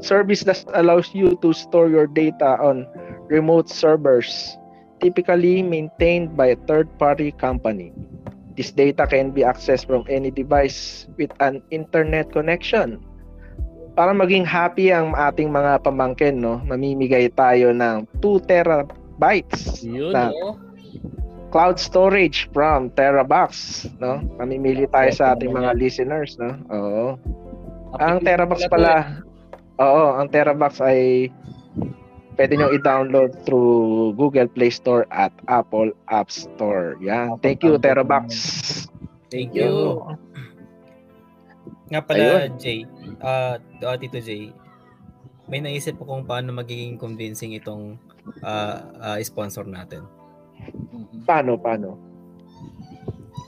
service that allows you to store your data on remote servers, typically maintained by a third-party company. This data can be accessed from any device with an internet connection. Para maging happy ang ating mga pamangkin, no, mamimigay tayo ng 2 terabytes Yun, na no? cloud storage from Terabox, no? Mamimili tayo sa ating mga listeners, no? Oo. Ang Terabox pala, oo, ang Terabox ay pwede nyo i-download through Google Play Store at Apple App Store. Yan. Thank you, Terabox. Thank you. you. Nga pala, Jay, uh, uh, Tito Jay, may naisip po kung paano magiging convincing itong uh, uh, sponsor natin. Paano, paano?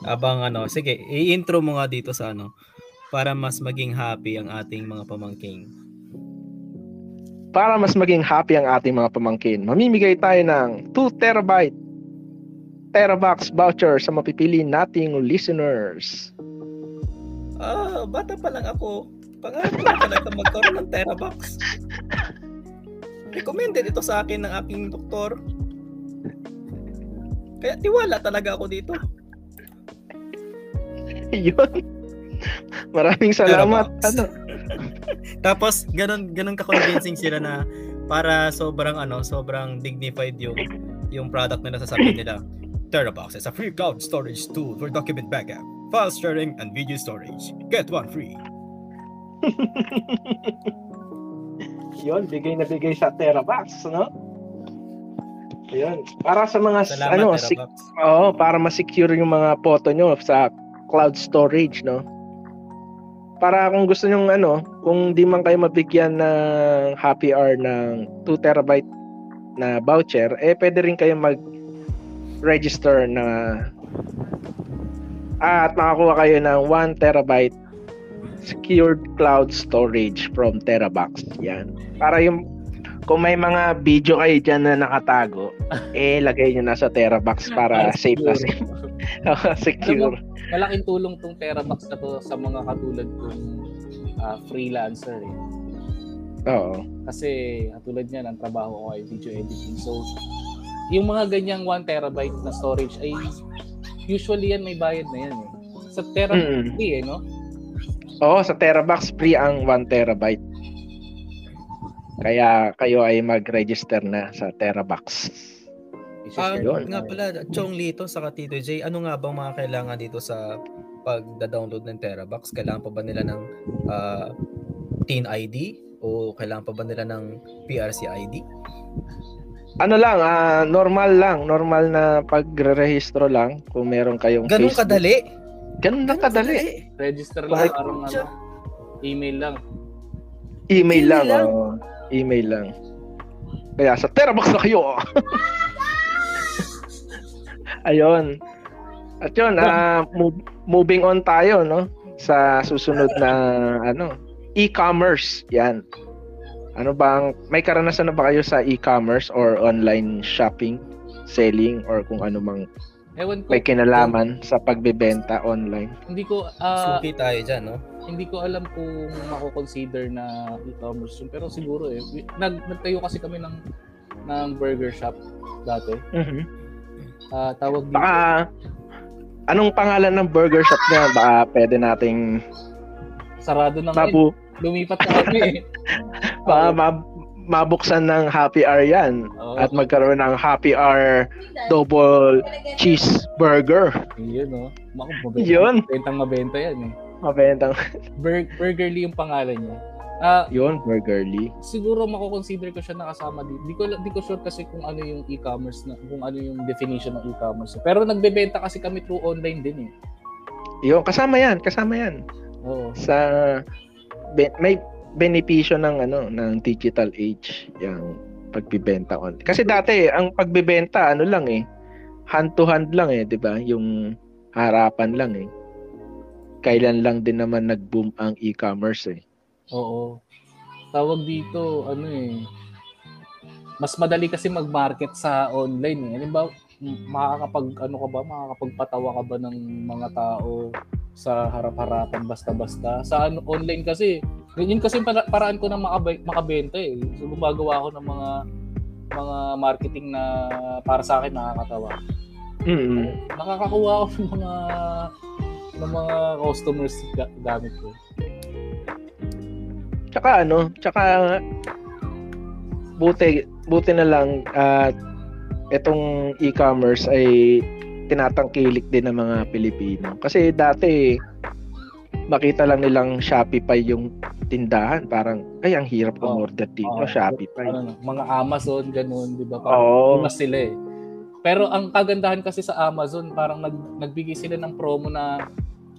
Abang ano, sige, i-intro mo nga dito sa ano para mas maging happy ang ating mga pamangking. Para mas maging happy ang ating mga pamangkin, mamimigay tayo ng 2 terabyte Terabox voucher sa mapipili nating listeners. Ah, bata pa lang ako. Pangarap ko talaga magkaroon ng terabox. Recommended ito sa akin ng aking doktor. Kaya tiwala talaga ako dito. Yun. Maraming salamat. Ano? Tapos ganun ganun ka-convincing sila na para sobrang ano, sobrang dignified yung yung product na nasasabi nila. Terabox is a free cloud storage tool for document backup, file sharing, and video storage. Get one free. Yun, bigay na bigay sa Terabox, no? Yun. Para sa mga Salamat, ano, sec- Oo, para ma-secure yung mga photo nyo sa cloud storage, no? Para kung gusto nyo ano, kung di man kayo mabigyan ng happy hour ng 2 terabyte na voucher, eh pwede rin kayo mag-register na at makakuha kayo ng 1 terabyte secured cloud storage from Terabox. Yan. Para yung kung may mga video kayo dyan na nakatago, eh lagay nyo na sa Terabox para safe na secure. safe. secure. Malaking tulong tong Terabox na to sa mga katulad kong ah, freelancer eh. Oo. Kasi katulad niyan, ang trabaho ko ay video editing. So, yung mga ganyang 1 terabyte na storage ay usually yan may bayad na yan eh. Sa terabyte Mm. eh, no? Oo, sa Terabox free ang 1 terabyte. Kaya kayo ay mag-register na sa Terabox. Ah, ko nga pala, Chong Lito sa Tito J, ano nga bang mga kailangan dito sa pagda-download ng Terabox? Kailangan pa ba nila ng ah, TIN ID o kailangan pa ba nila ng PRC ID? Ano lang, ah, normal lang, normal na pagre-rehistro lang kung meron kayong Ganun Facebook. kadali. Ganun lang kadali. Register Like- lang, parang ano, email lang. Email, Email lang. lang? oo. email lang. Kaya sa Terabox na kayo. Ayun. At yun, ah, move- moving on tayo, no? Sa susunod na, ano, e-commerce. Yan. Ano bang, may karanasan na ba kayo sa e-commerce or online shopping, selling, or kung ano mang Ewan ko, may kinalaman sa pagbebenta online? hindi ko ah, Suki tayo dyan, no? hindi ko alam kung mako-consider na e-commerce yun. Pero siguro eh, nag, nagtayo kasi kami ng ng burger shop dati. Mhm. Ah, tawag dito. Baka, anong pangalan ng burger shop niya? Baka pwede nating sarado na ngayon. mabu Lumipat na kami eh. baka mab- mabuksan ng happy hour yan Oo. at magkaroon ng happy hour double cheeseburger. Yun, no? Mako, mabenta. Yun. Bentang mabenta yan eh. Mabentang Bur- Burgerly yung pangalan niya. Ah, yun, burgerly. siguro mako-consider ko siya nakasama dito. Di ko di ko sure kasi kung ano yung e-commerce na kung ano yung definition ng e-commerce. Pero nagbebenta kasi kami through online din eh. Yun, kasama yan, kasama yan. Oo. Sa may benepisyo ng ano ng digital age yung pagbibenta on. Kasi dati ang pagbibenta ano lang eh hand to hand lang eh, 'di ba? Yung harapan lang eh. Kailan lang din naman nag-boom ang e-commerce eh. Oo. Tawag dito, ano eh, mas madali kasi mag-market sa online eh. Halimbawa, makakapag, ano ka ba, makakapagpatawa ka ba ng mga tao sa harap-harapan basta-basta. Sa online kasi, ganyan kasi para, paraan ko na makab- makabenta eh. So gumagawa ako ng mga mga marketing na para sa akin nakakatawa. Mm-hmm. Nakakakuha ako ng mga ng mga customers gamit ko. Tsaka ano, tsaka buti buti na lang at uh, itong e-commerce ay tinatangkilik din ng mga Pilipino. Kasi dati makita lang nilang Shopify yung tindahan, parang ay ang hirap oh, umorder dito, oh, Shopify. Ano, mga Amazon ganun, 'di ba? Parang oh. mas sila eh. Pero ang kagandahan kasi sa Amazon, parang nag, nagbigay sila ng promo na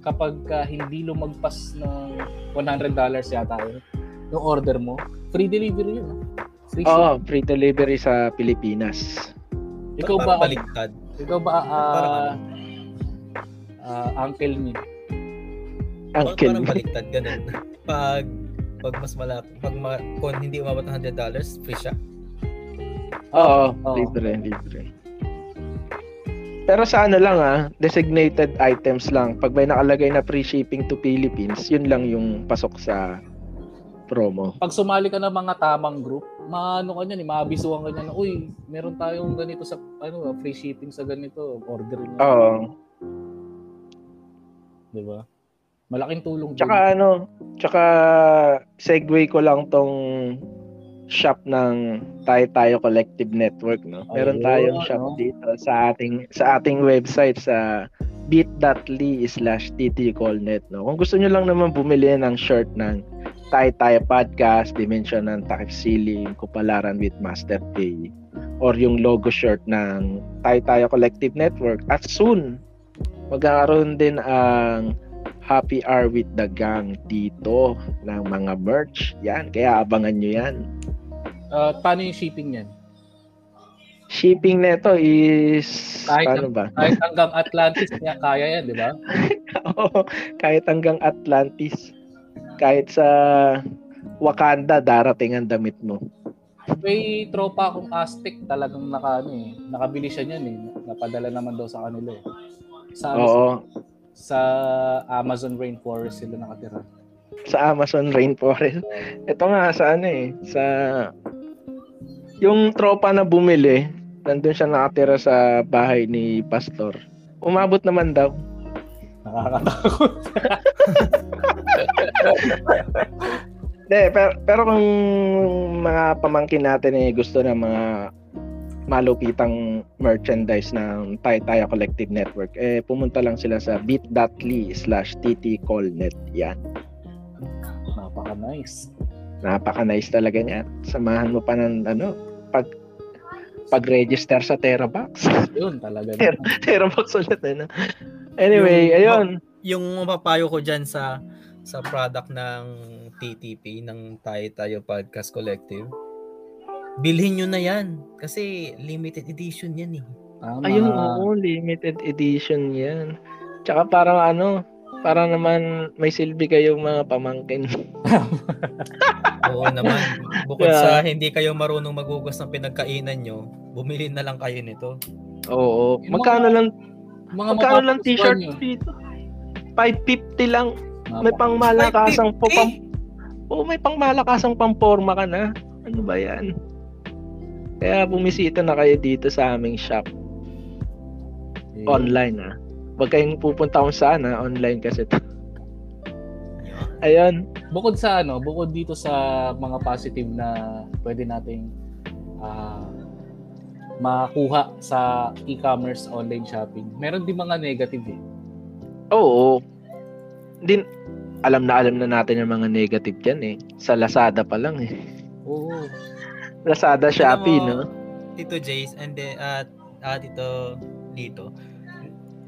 kapag uh, hindi lumagpas ng $100 yata yun, yung order mo, free delivery yun. Free oh, free delivery sa Pilipinas. Ikaw ba baliktad? Ikaw ba uh, uh, uncle me? Uncle parang baliktad ganun. Pag pag mas malaki, pag ma, kung hindi umabot ng $100, free siya. Oo, oh, libre, libre. Pero sa ano lang ah, designated items lang. Pag may nakalagay na free shipping to Philippines, yun lang yung pasok sa promo. Pag sumali ka ng mga tamang group, maano ka niyan, eh, maabisuhan ka niyan na, uy, meron tayong ganito sa, ano, free shipping sa ganito, order niyo. Oo. Di ba? Malaking tulong Tsaka din. ano, tsaka segue ko lang tong shop ng Tayo Tayo Collective Network, no? Meron Ayun, tayong shop no? dito sa ating sa ating website sa bit.ly slash ttcallnet, no? Kung gusto niyo lang naman bumili ng shirt ng Tay Tay Podcast, Dimension ng Takiksiling, Kupalaran with Master Pay, or yung logo shirt ng Tay Tayo Collective Network. At soon, magkakaroon din ang Happy Hour with the Gang dito ng mga merch. Yan, kaya abangan nyo yan. Uh, paano yung shipping yan? Shipping nito is kahit paano ba? kahit hanggang Atlantis niya kaya yan, di ba? Oo, kahit hanggang Atlantis kahit sa Wakanda darating ang damit mo. May tropa akong Aztec talagang naka ano eh, nakabili siya niyan eh. Napadala naman daw sa kanila eh. Sa Oo. Sa, Amazon rainforest sila nakatira. Sa Amazon rainforest. Ito nga sa ano eh, sa yung tropa na bumili, nandun siya nakatira sa bahay ni pastor. Umabot naman daw. Nakakatakot. De, pero, pero kung mga pamangkin natin eh gusto ng mga malupitang merchandise ng Taytaya Collective Network, eh pumunta lang sila sa bit.ly slash ttcallnet. Yan. Napaka-nice. Napaka-nice talaga niyan. Samahan mo pa ng ano, pag pag-register sa Terabox. Yun talaga. Ter- Terabox ulit. Ano? Anyway, yung, ayun. Yung mapapayo ko dyan sa sa product ng TTP, ng Tayo Tayo Podcast Collective, bilhin nyo na yan. Kasi limited edition yan eh. Tama. Ayun, oo, limited edition yan. Tsaka parang ano, para naman may silbi kayong mga pamangkin. Oo naman. Bukod yeah. sa hindi kayo marunong magugos ng pinagkainan nyo, bumili na lang kayo nito. Oo. Magkano lang mga magkano lang t-shirt dito? 550 lang. May pangmalakasang po pang Oh, may pangmalakasang pamporma ka na. Ano ba 'yan? Kaya bumisita na kayo dito sa aming shop. Yeah. Online ah. Huwag kayong pupunta kung saan ah. Online kasi to. Ayun. Bukod sa ano, bukod dito sa mga positive na pwede nating uh, makuha sa e-commerce online shopping, meron din mga negative eh. Oo. Din alam na alam na natin yung mga negative diyan eh. Sa Lazada pa lang eh. Oo. Lazada, Shopee, no? Tito Jace and then at uh, uh, Tito dito.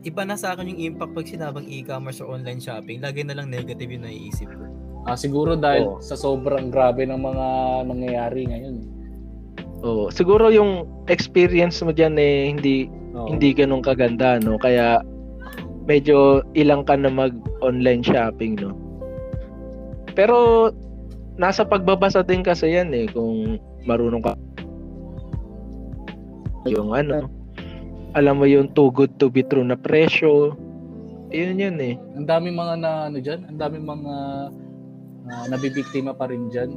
Iba na sa akin yung impact pag sinabang e-commerce or online shopping. Lagi na lang negative yung naiisip ko. Ah, siguro dahil oh. sa sobrang grabe ng mga nangyayari ngayon. Oh, siguro yung experience mo diyan eh hindi oh. hindi ganun kaganda no. Kaya medyo ilang ka na mag-online shopping, no? Pero nasa pagbabasa din kasi yan eh kung marunong ka yung ano alam mo yung too good to be true na presyo Yun yun eh. Ang daming mga na ano diyan, ang daming mga uh, nabibiktima pa rin diyan,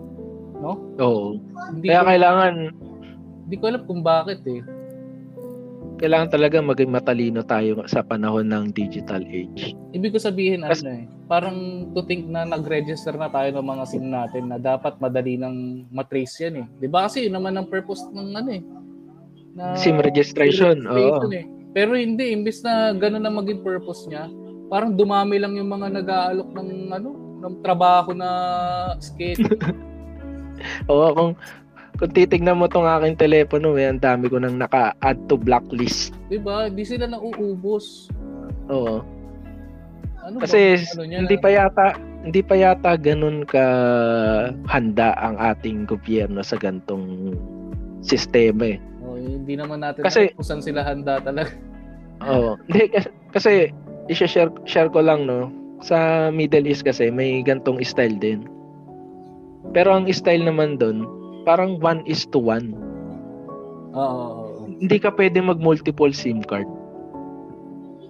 no? Oo. Hindi Kaya ko, kailangan hindi ko alam kung bakit eh. Kailangan talaga maging matalino tayo sa panahon ng digital age. Ibig ko sabihin Kas- ano eh, parang to think na nag-register na tayo ng mga SIM natin na dapat madali nang matrace yan eh. 'Di ba kasi yun naman ang purpose ng ano eh. Na SIM registration, registration eh. Pero hindi, imbis na gano'n na maging purpose niya, parang dumami lang yung mga nag-aalok ng ano, ng trabaho na schedule. Oo, kung kung titignan mo tong aking telepono, eh, ang dami ko nang naka-add to blacklist. 'Di ba? Hindi sila nauubos. Oo. Ano Kasi ba? Ano niya hindi na- pa yata hindi pa yata ganun ka handa ang ating gobyerno sa gantong sistema eh. Oh, hindi naman natin Kasi- alam kung saan sila handa talaga. Oo. Hindi kasi, kasi i-share share ko lang no. Sa Middle East kasi may gantong style din. Pero ang style naman doon, parang one is to one. Oo. Hindi ka pwede mag multiple SIM card.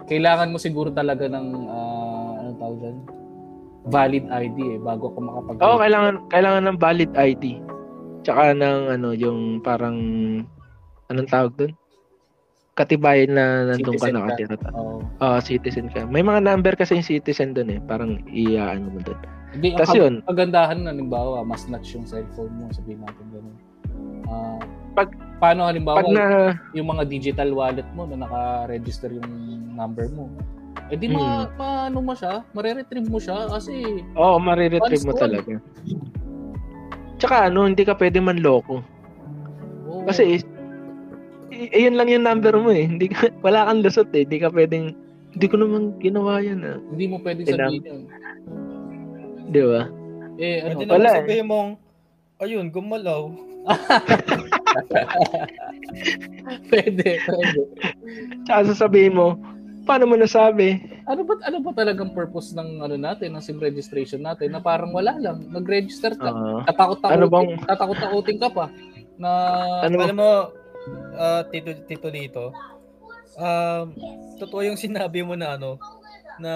Kailangan mo siguro talaga ng ah, ano tawag dyan? Valid ID eh bago ka makapag Oo, kailangan kailangan ng valid ID. Tsaka ng ano, yung parang anong tawag doon? Katibayan na nandun ka Citizen ka. nakatira. Oo. Ah, citizen ka. May mga number kasi yung citizen doon eh. Parang iaano mo doon. Hindi, kag- yun. kagandahan na, halimbawa, mas notch yung cellphone mo, sabihin natin ganun. Ah, Pag- paano halimbawa, Pag na yung mga digital wallet mo na naka-register yung number mo, eh di Hmm. ma, maano mo siya, mare-retrieve mo siya kasi Oo, mariretrieve mo One is one. talaga. Tsaka ano, hindi ka pwede manloko. oh, Kasi ayun lang yung number mo eh. Hindi ka, wala kang lusot eh. Hindi ka pwedeng hindi ko naman ginawa yan ah. hindi mo pwedeng sabihin yun. Di ba? Eh, ano, Pwede wala eh. sabihin mong, ayun, gumalaw. pwede, pwede. Tsaka sasabihin mo, paano mo nasabi? Ano ba ano ba talagang purpose ng ano natin, ng SIM registration natin na parang wala lang, nag-register ka. Oo. tatakot-takutin, Ano bang- tatakot-takutin ka pa na ano mo? Alam mo, ah, tito, tito dito, um, totoo yung sinabi mo na ano, na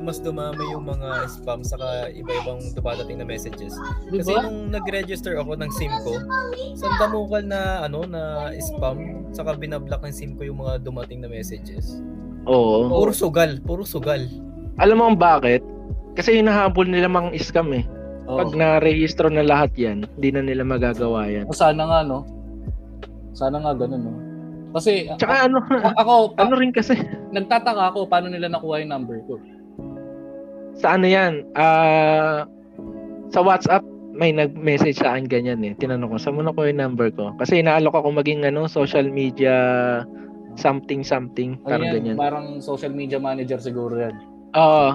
mas dumami yung mga spam saka iba-ibang dumadating na messages. Kasi nung nag-register ako ng SIM ko, sandamukal na ano na spam saka binablock ng SIM ko yung mga dumating na messages. Oo. Puro sugal, puro sugal. Alam mo kung bakit? Kasi hinahabol nila mga scam eh. Oo. Pag na-rehistro na lahat yan, hindi na nila magagawa yan. O, sana nga no. Sana nga ganun no. Kasi Tsaka ano, a- ako pa- ano rin kasi, nagtataka ako paano nila nakuha yung number ko. sa ano yan, ah, sa WhatsApp, may nag-message sa akin ganyan eh. Tinanong ko, saan mo nakuha yung number ko? Kasi inaalok ako maging ano, social media something something, Ano parang yan, ganyan. parang social media manager siguro yan. Oo.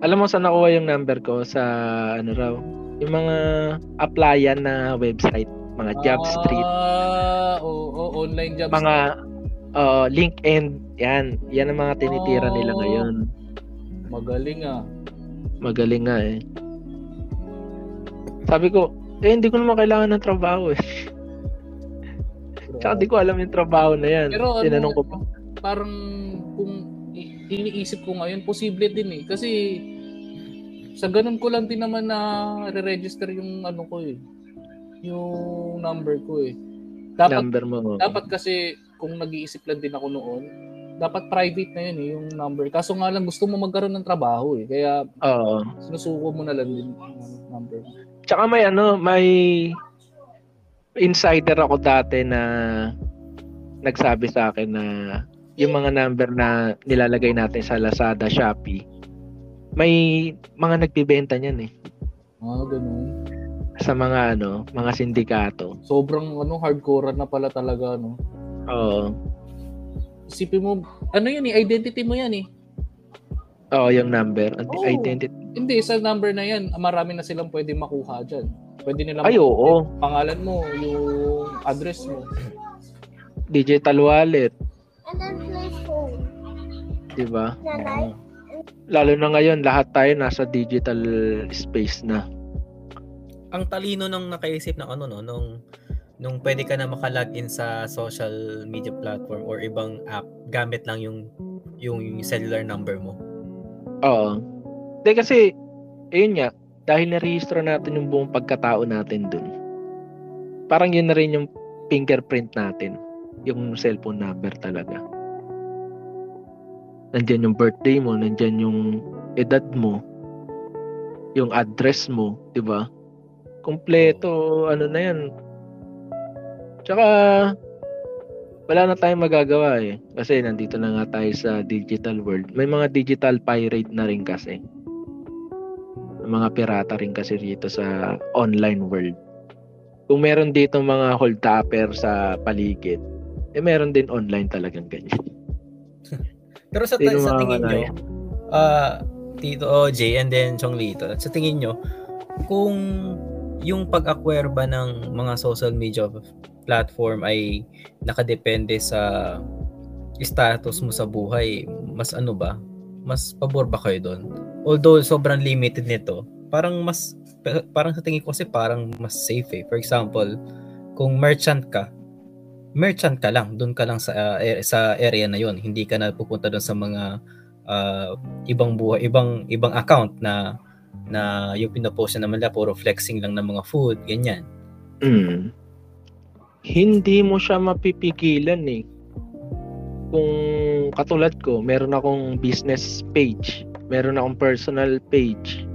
alam mo saan nakuha yung number ko? Sa ano raw? Yung mga applyan na website, mga job street, Ah, oo, oo, online job mga uh, LinkedIn, yan. Yan ang mga tinitira nila Oh. ngayon. Magaling ah. Magaling nga eh. Sabi ko, eh hindi ko naman kailangan ng trabaho eh. Tsaka di ko alam yung trabaho na yan. Pero ano, Tinanong ko pa. parang kung iniisip ko ngayon, posible din eh. Kasi sa ganun ko lang din naman na re-register yung ano ko eh. Yung number ko eh. Dapat number mo. dapat kasi kung nag-iisip lang din ako noon, dapat private na yun eh, yung number. Kaso nga lang gusto mo magkaroon ng trabaho eh. Kaya Oo. sinusuko mo na lang din yung number. Tsaka may ano, may insider ako dati na nagsabi sa akin na yung mga number na nilalagay natin sa Lazada, Shopee, may mga nagbibenta niyan eh Ah, ganun. Sa mga ano, mga sindikato. Sobrang ano, hardcore na pala talaga, no? Oo. Isipin mo, ano yan eh, identity mo yan eh. Oo, yung number, Oo. identity. Hindi, sa number na yan, marami na silang pwede makuha dyan. Pwede nila Ay, oo. pangalan mo, yung address mo. Digital wallet, And then play phone. 'di ba? Lalo na ngayon, lahat tayo nasa digital space na. Ang talino ng nakaisip ng ano no, nung nung pwede ka na makalogin sa social media platform or ibang app gamit lang yung yung, yung cellular number mo. Oo. Hindi kasi, ayun nga, dahil na-register natin yung buong pagkatao natin dun, parang yun na rin yung fingerprint natin. Yung cellphone number talaga. Nandyan yung birthday mo, nandyan yung edad mo, yung address mo, di ba? Kompleto, ano na yan. Tsaka, wala na tayong magagawa eh. Kasi nandito na nga tayo sa digital world. May mga digital pirate na rin kasi. May mga pirata rin kasi dito sa online world. Kung meron dito mga hold-upper sa paligid, eh meron din online talagang ganyan. Pero sa, ta- sa tingin nyo, uh, Tito OJ and then Chong Lito, sa tingin nyo, kung yung pag-acquire ba ng mga social media platform ay nakadepende sa status mo sa buhay, mas ano ba? Mas pabor ba kayo doon? Although sobrang limited nito, parang mas parang sa tingin ko kasi parang mas safe eh. For example, kung merchant ka, merchant ka lang, doon ka lang sa uh, sa area na 'yon. Hindi ka na pupunta doon sa mga uh, ibang buhay, ibang ibang account na na yung pinopost na naman nila puro flexing lang ng mga food, ganyan. Mm hindi mo siya mapipigilan eh. Kung katulad ko, meron akong business page, meron akong personal page.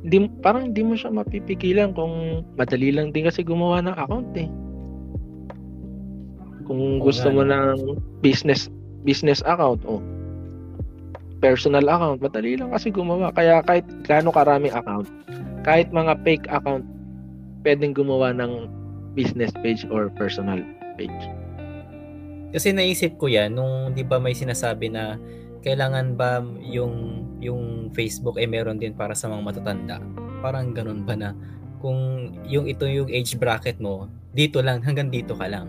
Hindi, parang hindi mo siya mapipigilan kung madali lang din kasi gumawa ng account eh. Kung gusto mo ng business business account, oh, personal account, madali lang kasi gumawa. Kaya kahit gaano karaming account, kahit mga fake account, pwedeng gumawa ng business page or personal page? Kasi naisip ko 'yan nung 'di ba may sinasabi na kailangan ba yung yung Facebook ay meron din para sa mga matatanda. Parang ganun ba na kung yung ito yung age bracket mo, dito lang hanggang dito ka lang.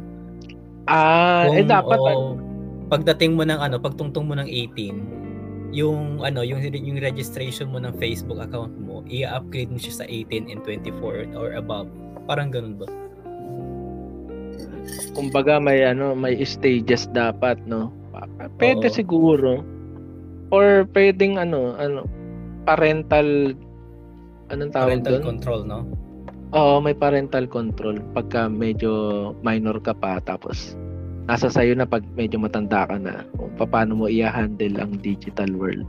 Ah, kung, eh dapat o, pagdating mo ng ano, pagtungtong mo ng 18, yung ano, yung yung registration mo ng Facebook account mo, i-upgrade mo siya sa 18 and 24 or above. Parang ganun ba? kumbaga may ano, may stages dapat, no? Pwede Oo. siguro. Or pwedeng ano, ano, parental anong tawag parental doon? control, no? Oo, may parental control pagka medyo minor ka pa tapos nasa sayo na pag medyo matanda ka na kung paano mo i-handle ang digital world.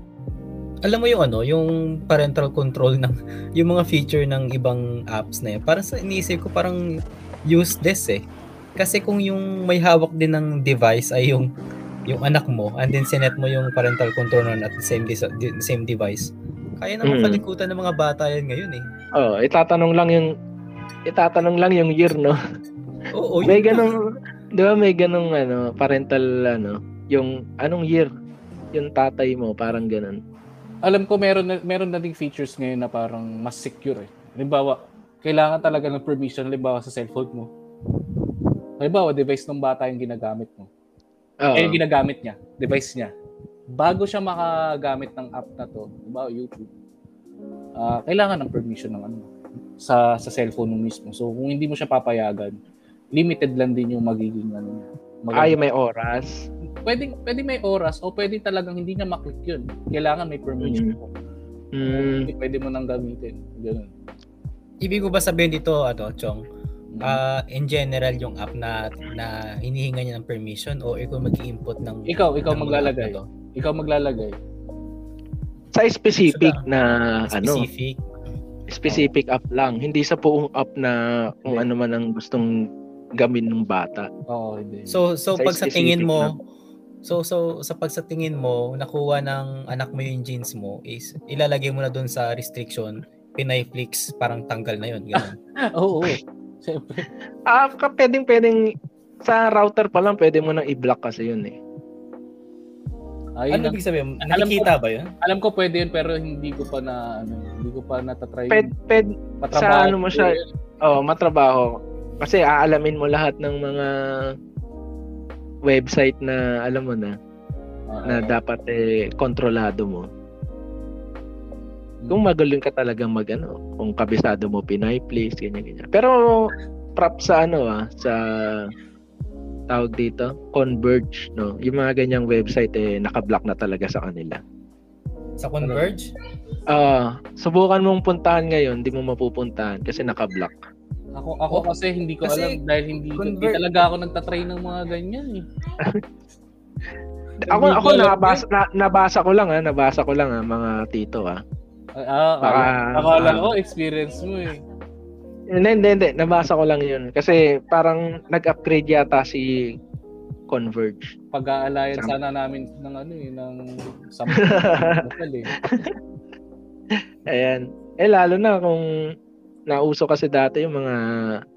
Alam mo yung ano, yung parental control ng yung mga feature ng ibang apps na yun. Parang sa iniisip ko parang useless eh. Kasi kung yung may hawak din ng device ay yung yung anak mo and then sinet mo yung parental control at the same the same device. Kaya naman mm. palikutan ng mga bata yan ngayon eh. Oh, itatanong lang yung itatanong lang yung year, no? Oo, may ganong, 'di ba may ganong ano, parental ano, yung anong year yung tatay mo, parang ganun. Alam ko meron na, meron na ding features ngayon na parang mas secure eh. Halimbawa, kailangan talaga ng permission halimbawa sa cellphone mo Halimbawa, device ng bata yung ginagamit mo. Uh-oh. Eh, yung ginagamit niya, device niya. Bago siya makagamit ng app na to, halimbawa YouTube, uh, kailangan ng permission ng ano, sa sa cellphone mo mismo. So, kung hindi mo siya papayagan, limited lang din yung magiging ano niya. Ay, may oras. Pwedeng, pwedeng may oras o pwedeng talagang hindi niya maklik yun. Kailangan may permission mo. Mm. mm. Hindi pwede mo nang gamitin. Ganun. Ibig ko ba sabihin dito, ano, Chong, uh, in general yung app na na hinihinga niya ng permission o ikaw mag-input ng ikaw ikaw ng maglalagay ikaw maglalagay sa specific so, na specific. ano specific app lang hindi sa buong app na kung ano man ang gustong gamin ng bata oo oh, hindi so so sa pag sa tingin mo na, So so sa pag sa tingin mo nakuha ng anak mo yung jeans mo is ilalagay mo na doon sa restriction Pinay Flix parang tanggal na yon ganun. Oo. oh, oh. Siyempre. Ah, pwedeng pwedeng sa router pa lang pwede mo nang i-block kasi yun eh. Ayun ano ibig sabihin? Nakikita ba yun? Alam ko pwede yun pero hindi ko pa na ano, hindi ko pa natatry. Ped, ped, sa ano mo siya, oh, matrabaho. Kasi aalamin mo lahat ng mga website na alam mo na uh, na dapat eh kontrolado mo. Kung magaling ka talaga mag ano, kung kabisado mo Pinay Place, ganyan ganyan. Pero prop sa ano ah, sa tawag dito, Converge, no. Yung mga ganyang website eh naka-block na talaga sa kanila. Sa Converge? Ah, subukan mong puntahan ngayon, hindi mo mapupuntahan kasi naka-block. Ako ako Oh, kasi hindi ko kasi alam dahil hindi, hindi talaga ako nagtatry ng mga ganyan eh. Ako ako nabasa na, nabasa ko lang ha, nabasa ko lang ha mga tito. Ah, ah, Baka- akala- akala ah. ko experience mo eh. Hindi, hindi, hindi. Nabasa ko lang yun. Kasi parang nag-upgrade yata si Converge. Pag-aalayan Sam- sana namin ng ano eh, ng sample eh. Ayan. Eh, lalo na kung nauso kasi dati yung mga,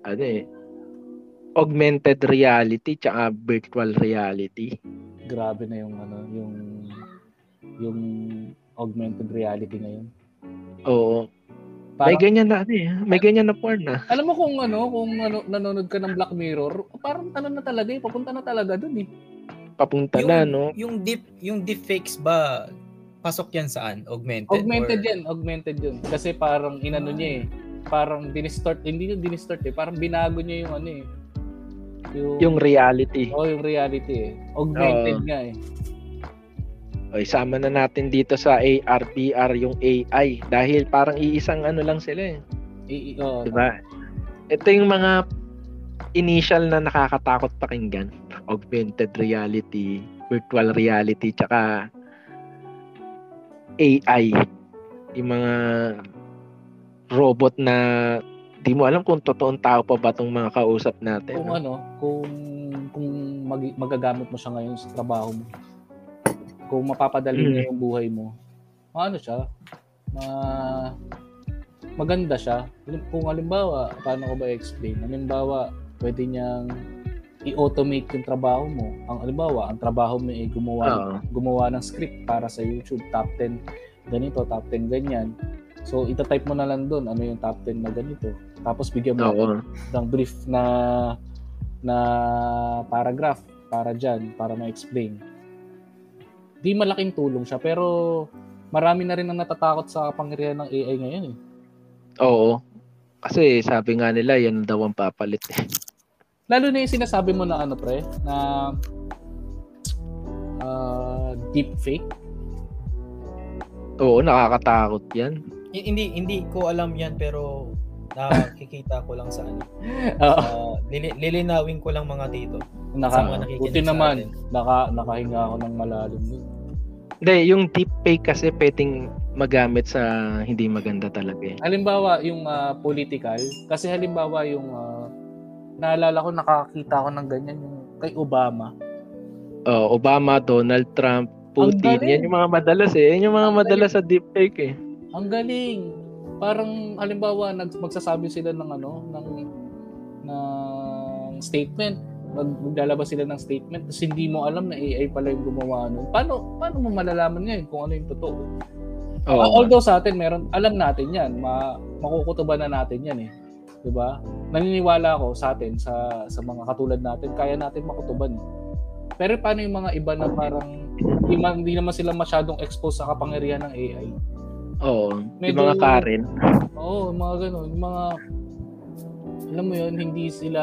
ano eh, augmented reality tsaka virtual reality. Grabe na yung ano, yung yung augmented reality ngayon. Oo. may Parang, ganyan na, ano eh. May ganyan na porn na. alam mo kung ano, kung ano, nanonood ka ng Black Mirror, parang ano na talaga eh, papunta na talaga dun eh. Papunta na, no? Yung deep yung deepfakes ba pasok yan saan? Augmented? Augmented or- yan, augmented yun. Kasi parang inano niya eh, parang dinistort, hindi yung dinistort eh, parang binago niya yung ano eh. Yung, Yung reality. oh, yung reality eh. Augmented Oo. nga eh. O, isama na natin dito sa AR, VR, yung AI. Dahil parang iisang ano lang sila eh. I- oh, Diba? Ito yung mga initial na nakakatakot pakinggan. Augmented reality, virtual reality, tsaka AI. Yung mga robot na di mo alam kung totoong tao pa ba itong mga kausap natin. kung no? ano, kung kung mag- magagamit mo siya ngayon sa trabaho mo. Kung mapapadali Mm. niya yung buhay mo. Ano siya? Ma maganda siya. Kung halimbawa, paano ko ba i-explain? Halimbawa, pwede niyang i-automate yung trabaho mo. Ang halimbawa, ang trabaho mo ay gumawa Oo. gumawa ng script para sa YouTube, top 10 ganito, top 10 ganyan. So, itatype mo na lang doon ano yung top 10 na ganito. Tapos bigyan mo Oo. ng brief na na paragraph para dyan, para ma-explain. Di malaking tulong siya, pero marami na rin ang natatakot sa kapangyarihan ng AI ngayon eh. Oo. Kasi sabi nga nila, yan daw ang papalit eh. Lalo na yung sinasabi mo na ano pre, na uh, deep fake. Oo, nakakatakot yan. Hindi hindi ko alam yan pero nakikita ko lang sa ano. Uh, lili- lilinawin ko lang mga dito. naka, mga buti sa naman, naka, nakahinga ako ng malalim dun. Hindi, yung deepfake kasi pwedeng magamit sa hindi maganda talaga eh. Halimbawa, yung ah, political, kasi halimbawa yung ah, naalala ko, nakakita ko ng ganyan yung kay Obama. Oh, Obama, Donald Trump, Putin, yan yung mga madalas eh. Yan yung mga madalas sa deepfake eh. Ang galing. Parang halimbawa nag magsasabi sila ng ano, ng ng statement. Mag, maglalabas sila ng statement tapos hindi mo alam na AI pala yung gumawa nun. Paano paano mo malalaman ngayon kung ano yung totoo? Oo. Ah, although sa atin meron alam natin 'yan, ma, makukutuban na natin 'yan eh. 'Di ba? Naniniwala ako sa atin sa sa mga katulad natin, kaya natin makutuban. eh. Pero paano yung mga iba na parang hindi naman sila masyadong exposed sa kapangyarihan ng AI? Oo. Yung Medyo- mga Karen. Oo, yung mga ganun. Yung mga, alam mo yun, hindi sila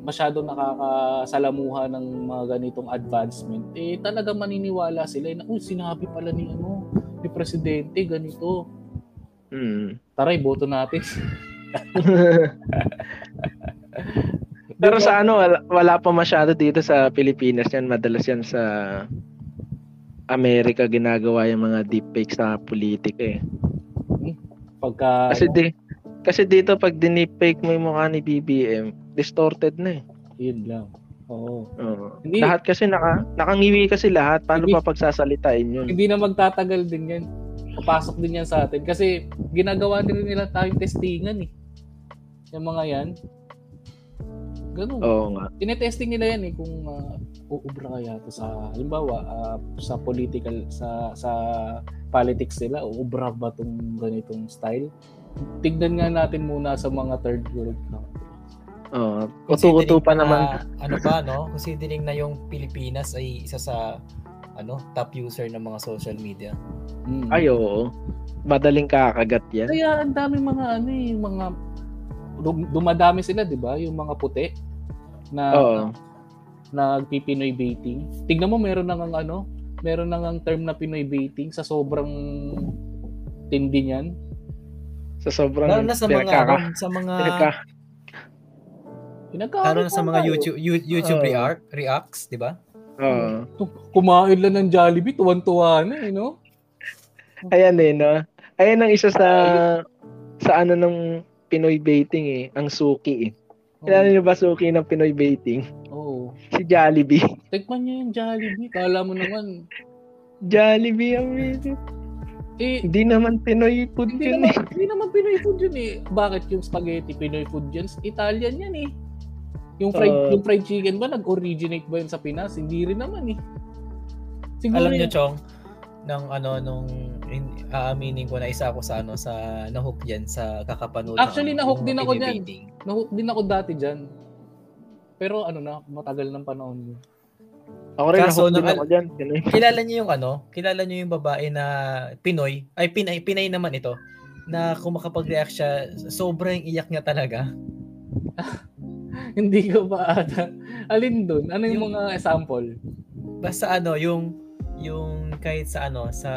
masyado nakakasalamuha ng mga ganitong advancement. Eh, talaga maniniwala sila na, uy, sinabi pala ni, ano, ni Presidente, ganito. Hmm. Taray, boto natin. Pero sa ano, wala, wala pa masyado dito sa Pilipinas yan. Madalas yan sa Amerika ginagawa yung mga deepfake sa politika eh. Pagka, Kasi di kasi dito pag dinipfake mo yung mukha ni BBM, distorted na eh. yun lang. Oo. Oo. Hindi- Lahat kasi naka nakangiwi kasi lahat. Paano Hindi- pa pagsasalitain yun? Hindi na magtatagal din yan. Papasok din yan sa atin. Kasi ginagawa din nila tayong testingan eh. Yung mga yan. Ganun. Oo nga. tinetesting nila yan eh kung uh, uubra kaya to sa halimbawa ah, sa political sa sa politics nila uubra ba tong ganitong style tignan nga natin muna sa mga third world countries Oo. Utu-utu pa Considering naman. na, ano pa, no? Considering na yung Pilipinas ay isa sa ano top user ng mga social media. Mm. Ay, oo. Madaling kakagat yan. kaya ang daming mga ano eh, yung mga dum- dumadami sila 'di ba yung mga puti na Oo. nagpipinoy baiting tignan mo meron nang ano meron na ngang term na Pinoy baiting sa sobrang tindi niyan. Sa sobrang Lalo na sa mga pinagkaka, ano, sa mga pinagka, Pinagkakaroon lalo na sa mga tayo. YouTube you- YouTube Oo. react, reacts, 'di ba? Oo. Kumain lang ng Jollibee, tuwan-tuwa na eh, no? Ayan eh, no? Ayan ang isa sa sa ano ng Pinoy baiting eh, ang suki eh. Kilala niyo ba suki ng Pinoy baiting? Oo. Si Jollibee. Tikman niyo yung Jollibee. Kala mo naman, Jollibee ang baiting. eh, Hindi naman Pinoy food hindi yun naman, eh. hindi naman Pinoy food yun eh. Bakit yung spaghetti Pinoy food yun? Italian yan eh. Yung fried, Oo. yung fried chicken ba, nag-originate ba yun sa Pinas? Hindi rin naman eh. Siguro Alam niyo, yun- Chong, ng ano nung in- aaminin ko na isa ako sa ano sa nahook diyan sa kakapanood. Actually, ano, nahook din ako baiting. Nahook din ako dati dyan. Pero ano na, matagal ng panahon yun. Ako rin, Kaso, ako din ako. Pinoy. Kilala niyo yung ano? Kilala niyo yung babae na Pinoy? Ay Pinay, Pinay naman ito. Na kung makapag-react siya, sobrang iyak niya talaga. Hindi ko pa ata. Alin dun? Ano yung, Yung- mga example? Basta ano, yung yung kahit sa ano sa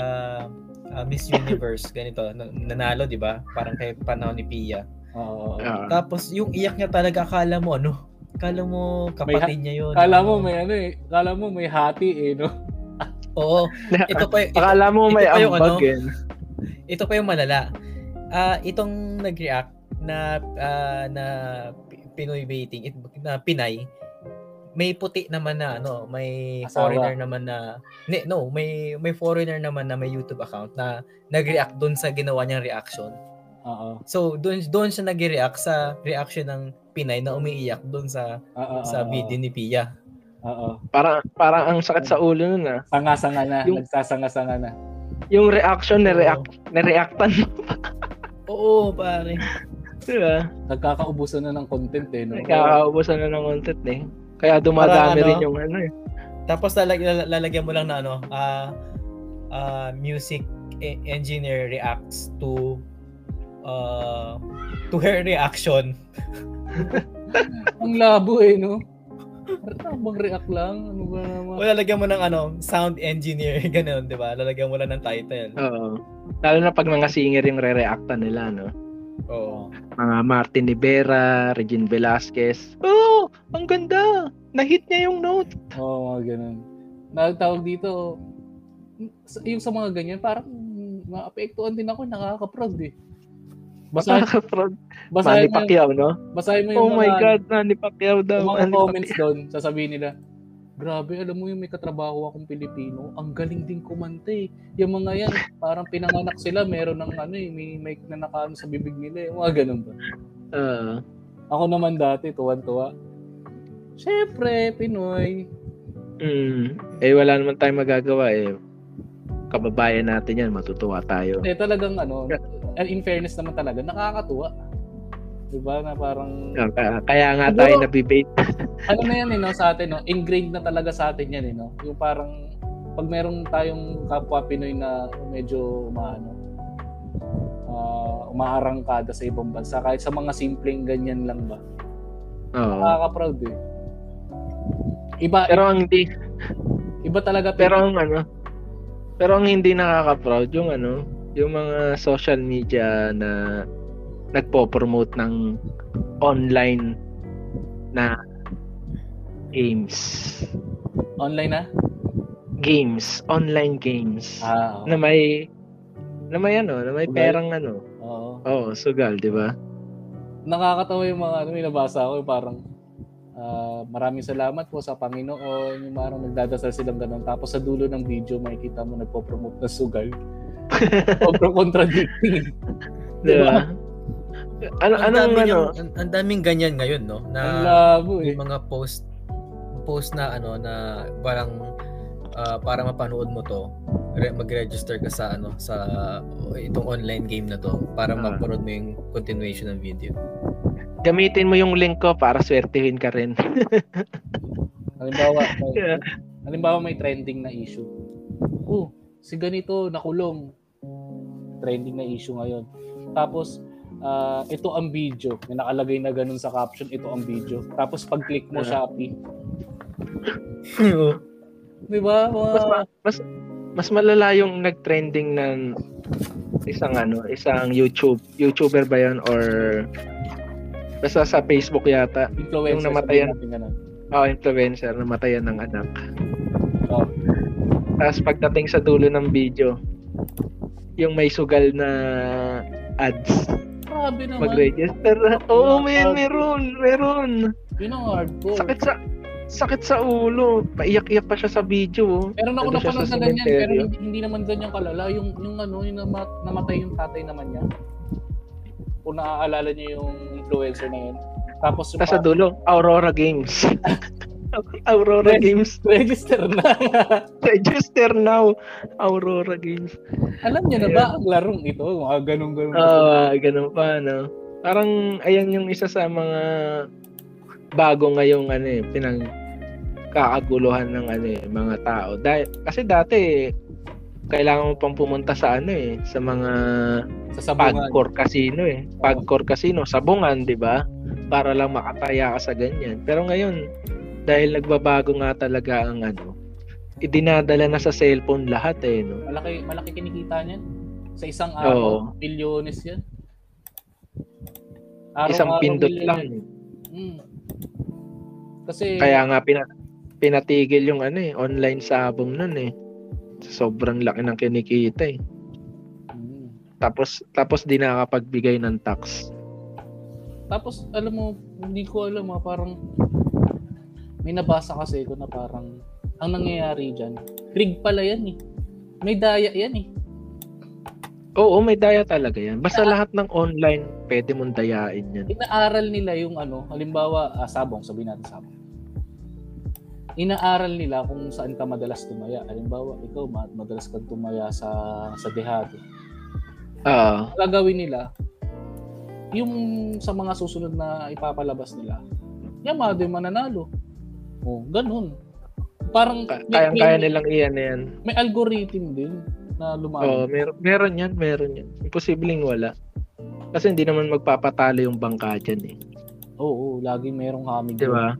ah, Miss Universe ganito na- nanalo 'di ba? Parang kay panahon ni Pia. Oo. Ah. Tapos yung iyak niya talaga akala mo ano? Akala mo kapatid niya yun. Kala mo may ano eh. Kala mo may hati eh, no? Oo. Ito pa ito, Akala mo may ito pa yung ambag ano? eh. ito pa yung malala. Ah, itong nag-react na ah, na Pi- Pinoy baiting, it, na Pinay, may puti naman na ano, may Asawa. foreigner naman na ne, no, may may foreigner naman na may YouTube account na nag-react doon sa ginawa niyang reaction. Oo. So doon doon siya nag-react sa reaction ng Pinay na umiiyak doon sa Oo. sa video ni Pia. Oo. Parang, parang ang sakit sa ulo nun ah. Sanga-sanga na. Yung- Nagsasanga-sanga na. Yung reaction, nireact, nireactan mo. Oo, pare. Diba? Nagkakaubusan na ng content eh, no? Nakakaubusan na ng content eh. Kaya dumadami Parang rin ano, yung ano eh. Tapos lalag, lal- lalagyan mo lang na ano, ah ah, music e- engineer reacts to uh, to her reaction. Ang labo eh, no? Parang bang react lang? Ano ba naman? O lalagyan mo ng ano, sound engineer, ganun, 'di ba? Lalagyan mo lang ng title. Oo. Lalo na pag mga singer yung re-reactan nila, no? Oo. Mga Martin Rivera, Regine Velasquez. Oh, ang ganda! Nahit niya yung note. Oo, mga ganun. Nagtawag dito, yung sa mga ganyan, parang maapektuhan din ako, nakaka-proud eh. Basahin, Nakaka-proud. basahin, Manny Pacquiao, no? basahin mo Oh yung my mga, God, Manny Pacquiao daw. mga Manny comments Pacquiao. doon, sasabihin nila, grabe, alam mo yung may katrabaho akong Pilipino, ang galing din kumante. Yung mga yan, parang pinanganak sila, meron ng ano eh, may mic na nakaano sa bibig nila, yung mga ganun ba. Oo. Ako naman dati, tuwan-tuwa. Siyempre, Pinoy. Mm. Eh, wala naman tayong magagawa eh. Kababayan natin yan, matutuwa tayo. Eh, talagang ano, in fairness naman talaga, nakakatuwa. Diba na parang, Kaya, kaya nga Siguro- tayo nabibate. ano na yan eh, no, sa atin, no? ingrained na talaga sa atin yan eh, no? Yung parang, pag meron tayong kapwa Pinoy na medyo umaano, uh, umaarangkada sa ibang bansa, kahit sa mga simpleng ganyan lang ba, Oo. nakaka-proud eh. Iba, Pero ang hindi, iba talaga pero ang ano, pero ang hindi nakaka-proud yung ano, yung mga social media na nagpo-promote ng online na games. online na. Games, online games. Ah, Na may na may ano, na may Sugal? perang ano. oo. Oo, sugal, 'di ba? nakakatawa yung mga ano, may nabasa ko, yung parang ah, maraming salamat po sa Panginoon, yung parang nagdadasal silang ganun. Tapos sa dulo ng video, makikita mo nagpo-promote na sugal. Sobrang contradicting. 'Di ba? Ano Ang anong ano? ang, ang daming ganyan ngayon, no? Na labo eh. yung mga post post na ano na parang ah, para mapanood mo to re- mag-register ka sa ano sa itong online game na to para Ah. mapanood mo yung continuation ng video. Gamitin mo yung link ko para swertihin ka rin. Halimbawa, may, Yeah. halimbawa may trending na issue. Oh, si ganito nakulong. Trending na issue ngayon. Tapos, ah, ito ang video. May nakalagay na ganun sa caption, ito ang video. Tapos pag-click mo. Shopee, Di ba? Mas, ma- mas, mas malala yung nag-trending ng isang ano, isang YouTube, YouTuber ba 'yan or basta sa Facebook yata. influencer. yung namatayan. ganun. Oh, influencer namatayan ng anak. Oh. Tapos pagdating sa dulo ng video, yung may sugal na ads, Grabe naman. mag-register. Oo, oh, man, meron, meron. Yun ang hardcore. Sakit sa sakit sa ulo. Paiyak-iyak pa siya sa video. oh. Meron ako napanood sa na ganyan, pero hindi, hindi naman ganyan kalala. Yung, yung ano, yung nama- namatay yung tatay naman niya. Kung naaalala niyo yung influencer na yun. Tapos yung sa dulo, Aurora Games. Aurora. Games. register na. Register now. Aurora Games. Alam niyo na ba ang larong ito? Mga ganun-ganun. Ah, ganun pa, no? Parang, ayan yung isa sa mga bago ngayong ano eh, pinang kakaguluhan ng ano eh, mga tao. Dahil, kasi dati, kailangan mo pang pumunta sa ano eh, sa mga sa sabungan. Pagcor Casino eh. Pagcor Casino, sabungan, di ba? Para lang makataya ka sa ganyan. Pero ngayon, dahil nagbabago nga talaga ang ano, idinadala na sa cellphone lahat eh, no? Malaki, malaki kinikita niyan. Sa isang Oo. araw, bilyones yan. Isang Araw-araw pindot bilyones. lang. Mm. Kasi, Kaya nga pina- pinatigil yung ano eh, online sabong nun eh. Sobrang laki ng kinikita eh. Mm. Tapos tapos di nakakapagbigay ng tax. Tapos, alam mo, hindi ko alam ha, parang may nabasa kasi ko na parang ang nangyayari dyan, rig pala yan eh. May daya yan eh. Oo, may daya talaga yan. Basta lahat ng online, pwede mong dayain yan. Inaaral nila yung ano, halimbawa, ah, sabong, sabihin natin sabong. Inaaral nila kung saan ka madalas tumaya. Halimbawa, ikaw ma- madalas kang tumaya sa sa dehado. Ah, Gagawin nila yung sa mga susunod na ipapalabas nila. Yamado yung mananalo. Oh, ganun. Parang ka- may- kayang-kaya may- nilang iyan na yan. may algorithm din na Oo, lumago. mer- meron yan, meron yan. Imposibleng wala. Kasi hindi naman magpapatalo yung bangka dyan eh. Oo, laging merong hamig. Di ba?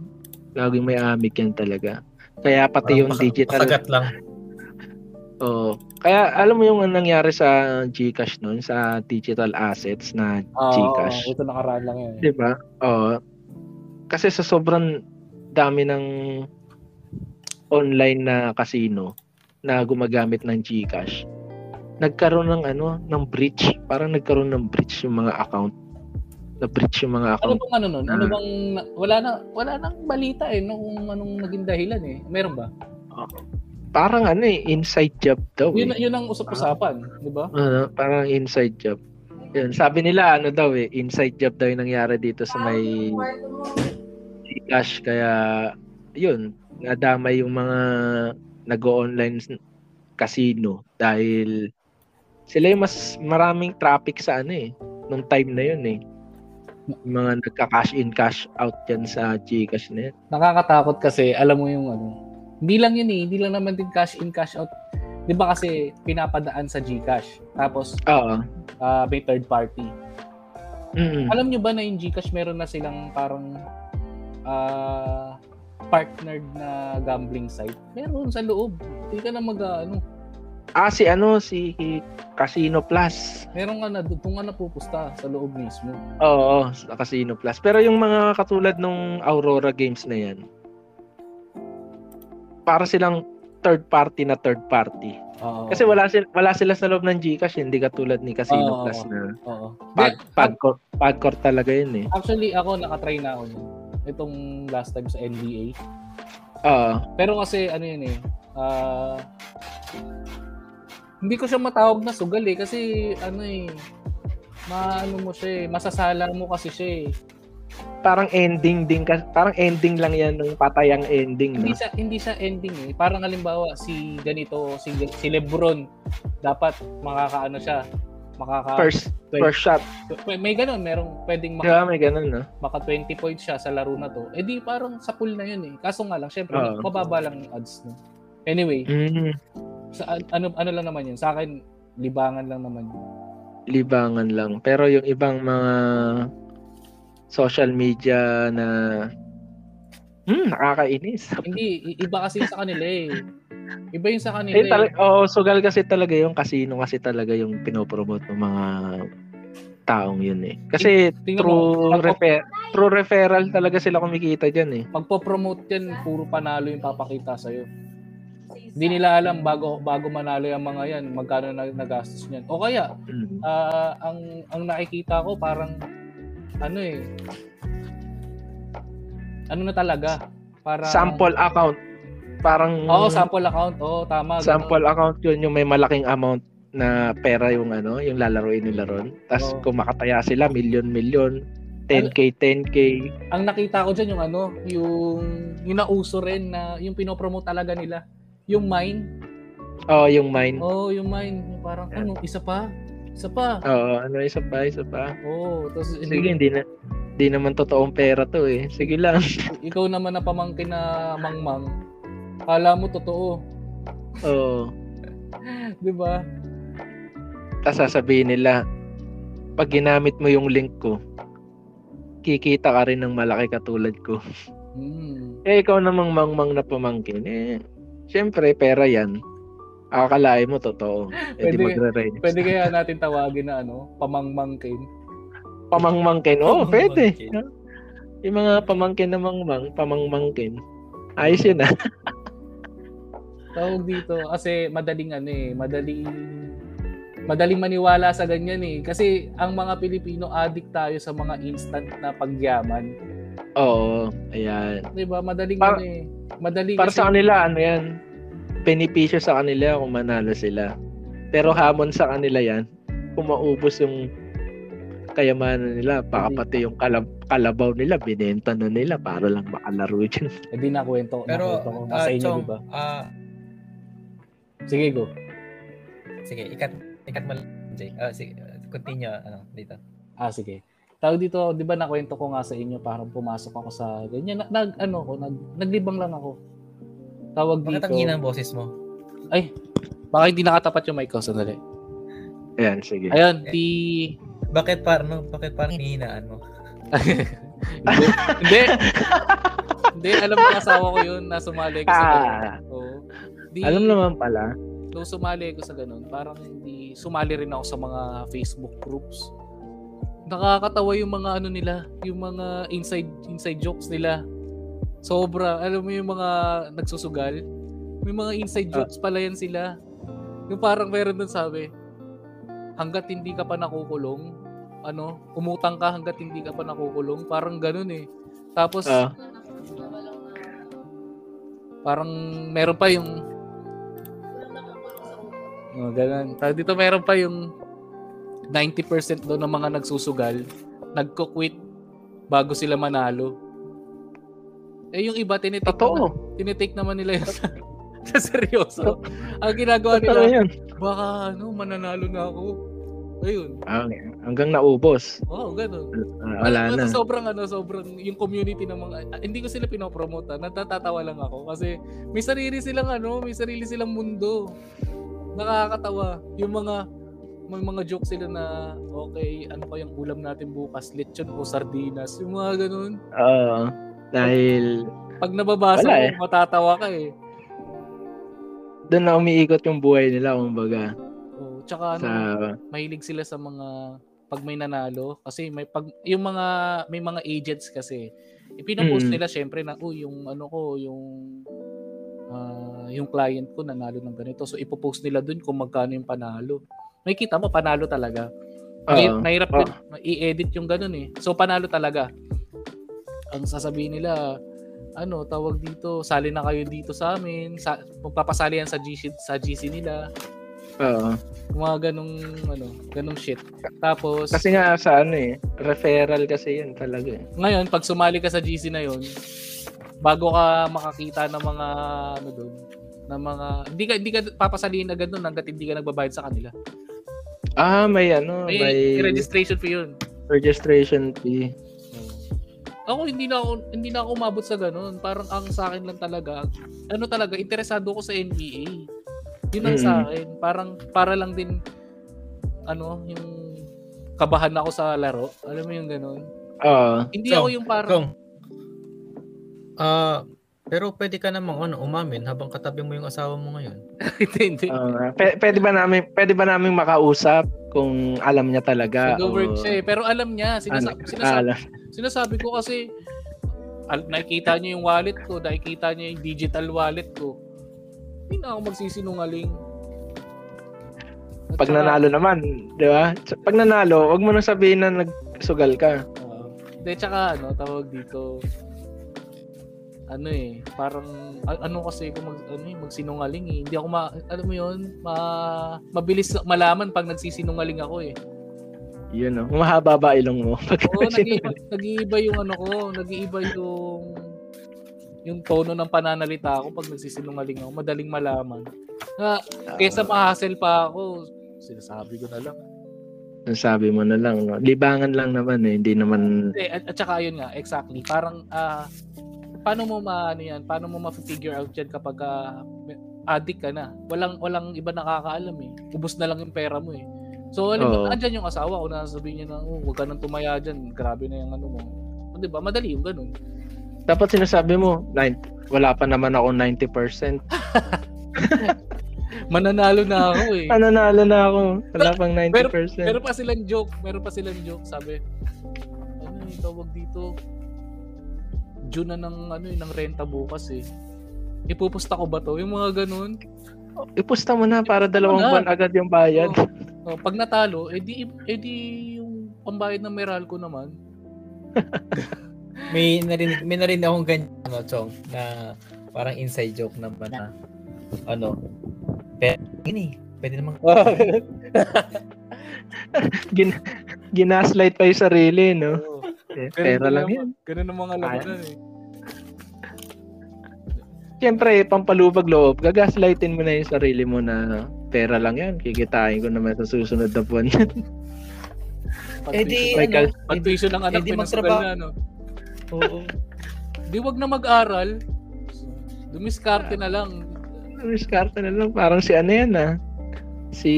Laging may amig yan talaga. Kaya pati yung Parang digital. Pasagat lang. Oo. Kaya alam mo yung nangyari sa GCash noon, sa digital assets na Ah, Gcash. oo, ito nakaraan lang yan. Di ba? Oo. Kasi sa sobrang dami ng online na casino na gumagamit ng GCash, nagkaroon ng ano, ng breach. Parang nagkaroon ng breach yung mga account. Na breach yung mga Ano account. bang ano nun? Ano Ah. bang wala na wala nang balita eh no kung anong naging dahilan eh. Meron ba? Parang ano eh, inside job daw. Yun Eh. yun ang usap-usapan, 'di ba? Ano, parang inside job. Yun, sabi nila ano daw eh, inside job daw yung nangyari dito sa may Gcash kaya yun, nadamay yung mga nag-online casino dahil sila yung mas maraming traffic sa ano eh, nung time na yun eh. Yung mga nagka-cash in, cash out dyan sa Gcash na yun. Nakakatakot kasi alam mo yung ano. Hindi lang yun eh, hindi lang naman din cash in cash out. 'Di ba kasi pinapadaan sa GCash. Tapos Oo. ah, may third party. Mm. Alam nyo ba na yung GCash meron na silang parang ah, partnered na gambling site? Meron sa loob. Hindi ka na mag ano, Ah, si ano, si Casino Plus. meron nga na doon nga napupusta sa loob mismo. Oo, sa Casino Plus. Pero yung mga katulad nung Aurora Games na yan, para silang third party na third party. Oo. Kasi wala sila, wala sila sa loob ng GCash, hindi katulad ni Casino Oo. Plus na Oo. pag, Hindi, pagcore, pagcore talaga yun eh. Actually, ako nakatry na ako nun. Itong last time sa NBA. Oo. Pero kasi ano yun eh, ah, hindi ko siya matawag na sugal eh kasi ano eh, maano mo siya eh, masasala mo kasi siya eh. parang ending din kasi parang ending lang yan ng patayang ending Hindi no? siya hindi siya ending eh. Parang halimbawa si ganito, si si LeBron dapat makakaano siya, makaka first first shot may, may ganun, merong pwedeng maka, ba may ganun no maka 20 points siya sa laro na to. Eh di parang sa pool na yun eh. Kaso nga lang, syempre Oo. mababa lang yung odds no. Anyway, mm, sa ano ano lang naman yun. Sa akin libangan lang naman yun. libangan lang pero yung ibang mga social media na hmm nakakainis Hindi, iba kasi sa kanila eh. Iba yung sa kanila. Eh, tal- oh, sugal kasi talaga yung casino kasi talaga yung pinopromote ng mga taong yun eh. Kasi Tingnan through, mo, refer- through referral talaga sila kumikita dyan eh. magpo-promote yan, puro panalo yung papakita sa'yo. Hindi nila alam bago bago manalo yung mga yan, magkano na nagastos niyan. O kaya, Mm. ah, ang ang nakikita ko parang ano eh ano na talaga para Sample account. Parang Oo, sample account. Oo, tama. ganun. sample account yun yung may malaking amount na pera yung ano, yung lalaroin nila ron. Tapos Oo. kung makataya sila, million-million, 10k, 10k. Ang nakita ko diyan yung ano, yung yung nauso rin na yung pinopromote talaga nila. Yung mine. Oh, yung mine. Oh, yung mine. Yung Parang ano, isa pa. Isa pa. Oo, ano, isa pa, isa pa. Oo, tapos Sige, hindi na, hindi naman totoong pera to eh. Sige lang. ikaw naman na pamangkin na mangmang. Kala mo totoo, Oo. 'di ba? Tapos sasabihin nila, pag ginamit mo yung link ko, kikita ka rin ng malaki katulad ko. Hmm. Eh, ikaw namang mangmang na pamangkin. Eh, syempre, pera yan. Akalain mo totoo. Eh, di Pwede- magre-ready. Pwede kaya natin tawagin na ano, pamangmangkin. Pamangmangkin. Oo, oh, pwede. Yung mga pamangkin na mangmang, pamangmangkin. Ayos yun ah. Tawag dito kasi madaling ano eh, madaling madaling maniwala sa ganyan eh. Kasi ang mga Pilipino addict tayo sa mga instant na pagyaman. Oo, ayan. 'Di ba? Madaling Para- ano eh. Madali Para kasi sa kanila, ano yan, benepisyo sa kanila kung manalo sila. Pero hamon sa kanila yan, kung maubos yung kayamanan nila, baka pati yung kalab- kalabaw nila, binenta na nila para lang makalaro dyan. hindi na kwento, Pero, nakwento ko ah, nasa inyo, Chong, di ba? Sige, go. sige, ikat, ikat mo lang, Jay. Ah, sige, continue, ano, dito. Ah, sige. Tawag dito, 'di ba nakwento ko nga sa inyo parang pumasok ako sa ganyan. Na- Nag ano ko, nag naglibang lang ako. Tawag Bakit dito. ang hina ang boses mo? Baka hindi nakatapat yung mic ko sandali. Ayan, sige. Ayun, di Bakit parang, bakit parang hinihinaan mo? hindi. hindi. hindi, alam mo asawa ko yun na sumali ko sa. Ah, Oo. Di, alam naman pala. Nung sumali ko sa ganun, parang hindi, sumali rin ako sa mga Facebook groups. Nakakatawa yung mga ano nila, yung mga inside inside jokes nila. Sobra, alam mo yung mga nagsusugal, may mga inside Ah. jokes pala yan sila. Yung parang meron dun sabi, hanggat hindi ka pa nakukulong, ano, umutang ka hanggat hindi ka pa nakukulong, parang ganun eh. Tapos, Ah. parang meron pa yung Oh, ganun. Tapos dito meron pa yung 90% daw ng mga nagsusugal, nagko-quit bago sila manalo. Eh yung iba tinitake Totoo. naman, tinitake naman nila yun sa, seryoso. Ang ginagawa nila, yun. baka ano, mananalo na ako. Ayun. Ah, hanggang naubos. Wow, ganun. Ah, wala Ano, na. Sobrang ano, sobrang yung community ng mga ah, hindi ko sila pinopromote, ah. natatawa lang ako kasi may sarili silang ano, may sarili silang mundo. Nakakatawa. Yung mga may mga jokes sila na okay, ano pa yung ulam natin bukas, lechon o sardinas, yung mga ganun. Oo. dahil Pag nababasa Wala mo, eh. matatawa ka eh. doon na umiikot yung buhay nila, kumbaga. Oh, tsaka ano, Sa, mahilig sila sa mga pag may nanalo kasi may pag yung mga may mga agents kasi ipinapost Mm. nila syempre na oh yung ano ko yung ah, yung client ko nanalo ng ganito so ipopost nila dun kung magkano yung panalo may kita mo panalo talaga May, Oo. nahirap yun, i-edit yung ganun eh so panalo talaga ang sasabihin nila ano tawag dito sali na kayo dito sa amin sa magpapasali yan sa GC sa GC nila oo. mga ganong ano, ganong shit. Tapos Kasi nga sa ano eh, referral kasi yun talaga eh. ngayon pag sumali ka sa GC na yon, bago ka makakita ng mga ano doon, ng mga hindi ka hindi ka papasalihin agad doon hangga't hindi ka nagbabayad sa kanila. Ah, may ano, May, may, registration fee yun. registration fee. Ako hindi na ako hindi na ako umabot sa ganun. Parang ang sa akin lang talaga, ano talaga interesado ko sa NBA. Yun ang sa Mm. akin. Parang para lang din ano, yung kabahan ako sa laro. Alam mo yung ganun. Oo. Hindi So, ako yung parang Kung, ah, Pero pwede ka namang ano, umamin habang katabi mo yung asawa mo ngayon. hindi, hindi. Uh, p- pwede ba namin pwede ba namin makausap kung alam niya talaga? Nag-work siya eh. Pero alam niya. Sinasa- Ano? sinasabi, Alam. sinasabi ko kasi al- nakikita niya yung wallet ko, nakikita niya yung digital wallet ko. Hindi na ako magsisinungaling. At Pag saka, nanalo naman, di ba? Pag nanalo, wag mo nang sabihin na nagsugal ka. ah, Hindi, tsaka ano, tawag dito, ano eh, parang, ano kasi kung mag, ano eh, magsinungaling eh. Hindi ako ma, alam mo yun, ma, mabilis malaman pag nagsisinungaling ako eh. Yun no. Mahaba ba ilong mo? Oo, nag-iiba, nag-iiba yung ano ko, nag-iiba yung yung tono ng pananalita ko pag nagsisinungaling ako, madaling malaman. Na, kesa ma-hassle pa ako, sinasabi ko na lang. sabi mo na lang, no? libangan lang naman eh, hindi naman Hindi, at, at saka yun nga, exactly. Parang, ah, paano mo ma, ano yan, paano mo ma-figure out yan kapag ah, addict ka na? Walang, walang iba nakakaalam eh. Ubus na lang yung pera mo eh. So, alam mo, Oo. andyan yung asawa ko na sabihin niya na, oh, huwag ka nang tumaya dyan, grabe na yung ano mo. O, di ba? Madali yung ganun. dapat sinasabi mo, nine, wala pa naman ako 90%. Mananalo na ako eh. Nananalo na ako. Wala pang 90%. Pero, meron pa silang joke, meron pa silang joke, sabi, ano yung tawag dito, June na ng, ano, eh, ng renta bukas eh. Ipupusta ko ba to? Yung mga ganun. Ipusta mo na para dalawang buwan agad yung bayad. Oh, pag natalo, edi, edi yung pambayad ng Meralco naman. May narinig, may narinig akong ganyan, ano, Chong, na parang inside joke naman na, ano, pero, ini, pwede namang, Gin, ginaslight pa yung sarili, no? Eh, Ganun pera lang ang- yan. Ganun ang mga labanan eh. Siyempre, pampalubag loob, gagaslightin mo na yung sarili mo na pera lang yan. Kikitain ko naman sa susunod na buwan. Pag eh di, ano, kal- Pag tuition ng anak, eh di pinasugal magtrabaho. na, no? oo. Di wag na mag-aral. Dumiskarte na lang. Miskarte na lang. Parang si ano yan, ah. Si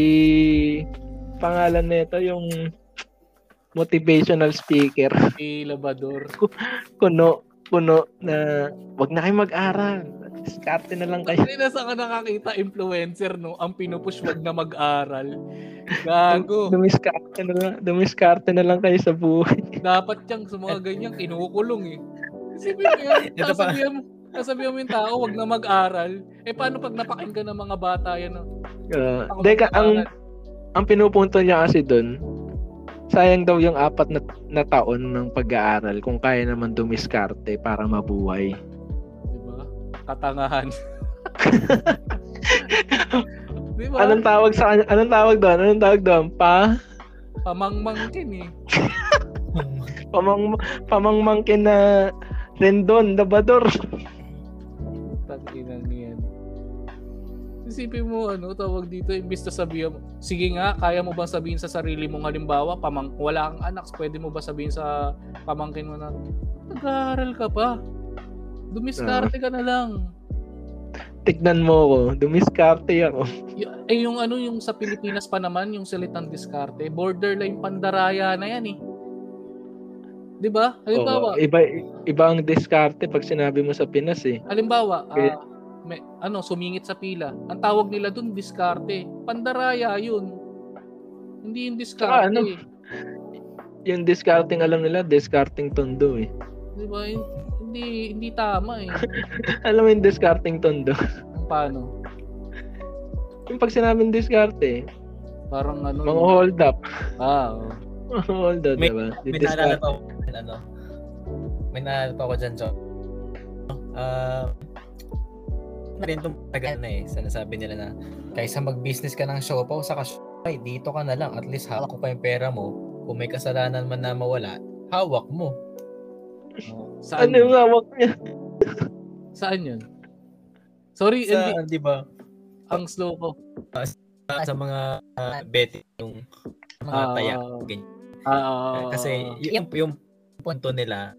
pangalan nito yung motivational speaker. Si Labador. Kuno, kuno na wag na kayo mag-aral. Diskarte na lang kayo. Kasi nasa ka nakakita influencer, no? Ang pinupush wag na mag-aral. Gago. Dumiskarte na lang, dumiskarte na lang kayo sa buhay. Dapat yang sa mga ganyan, kinukulong eh. Mo yan, sasabihan mo, sasabihan mo yung tao, wag na mag-aral. Eh paano pag napakinggan ng mga bata yan? No? Uh, Ako deka, ang ang pinupunto niya kasi doon, sayang daw yung apat na, na taon ng pag-aaral kung kaya naman dumiskarte para mabuhay. Diba? Katangahan. diba? Anong tawag sa kanya? Anong tawag doon? Anong tawag doon? Pa Pamangmangkin eh. pamang pamangmangkin na rendon, dabador. Tanginang yan. Isipin mo, ano, tawag dito, imbis na sabihin mo, sige nga, kaya mo bang sabihin sa sarili mong halimbawa, pamang, wala kang anak, pwede mo ba sabihin sa pamangkin mo na, nag-aaral ka pa. Dumiskarte ka na lang. Tignan mo ko, dumiskarte ako. Y- eh, yung ano, yung sa Pilipinas pa naman, yung salitang diskarte, borderline pandaraya na yan eh. 'Di ba? Halimbawa, Oo, iba iba ang diskarte pag sinabi mo sa Pinas eh. halimbawa, Eh. Ah, may, ano, sumingit sa pila. Ang tawag nila dun, diskarte. Pandaraya yun. Hindi yung diskarte. Saka ano, Yung discarding alam nila, discarding tondo eh. Di ba? Hindi, hindi tama eh. Alam mo yung discarding tondo? Paano? yung pag sinabing diskarte, Parang ano. mga hold up. Ah, oh. Mga hold up, May- diba? May naalala pa ako, ano, may naalala pa ako dyan, Chong. Ah, na rin itong tagal na eh. Sinasabi nila na, kaysa mag-business ka ng siopaw sa Shopify, dito ka na lang. At least hawak ko pa yung pera mo. Kung may kasalanan man na mawala, hawak mo. oh. Saan? Ano yung yun? hawak niya? Saan yun? Sorry, Sa, hindi, di ba, ang slow ko. sa mga uh, betting, yung mga Ah, taya, ganyan. Ah, Kasi yung, yung punto nila,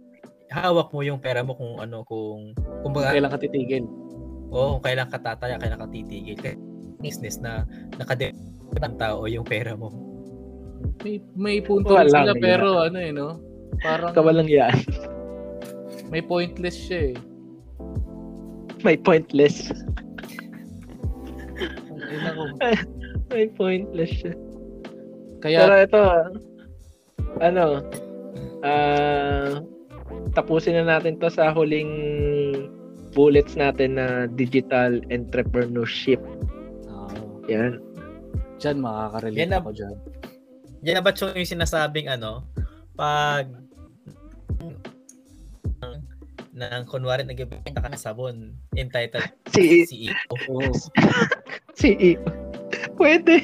hawak mo yung pera mo kung ano, kung, kung baga, kailan ka titigil. Oo, kung kailan ka tataya, kailan ka titigil. Kaya business na nakadepende ng tao yung pera mo. May may punto sila nga. pero ano eh no. Parang Kawalang yan. may pointless siya eh. May pointless. Ay. May pointless siya. Kaya, Pero ito, ano, ah, tapusin na natin to sa huling bullets natin na digital entrepreneurship. Oo. Yan. dyan makaka-relate Yan na- ako dyan. Yan na ba yung yung sinasabing ano, pag nang kunwari nagbibenta ka ng sabon, entitled Si, CEO. Oo. si, pwede.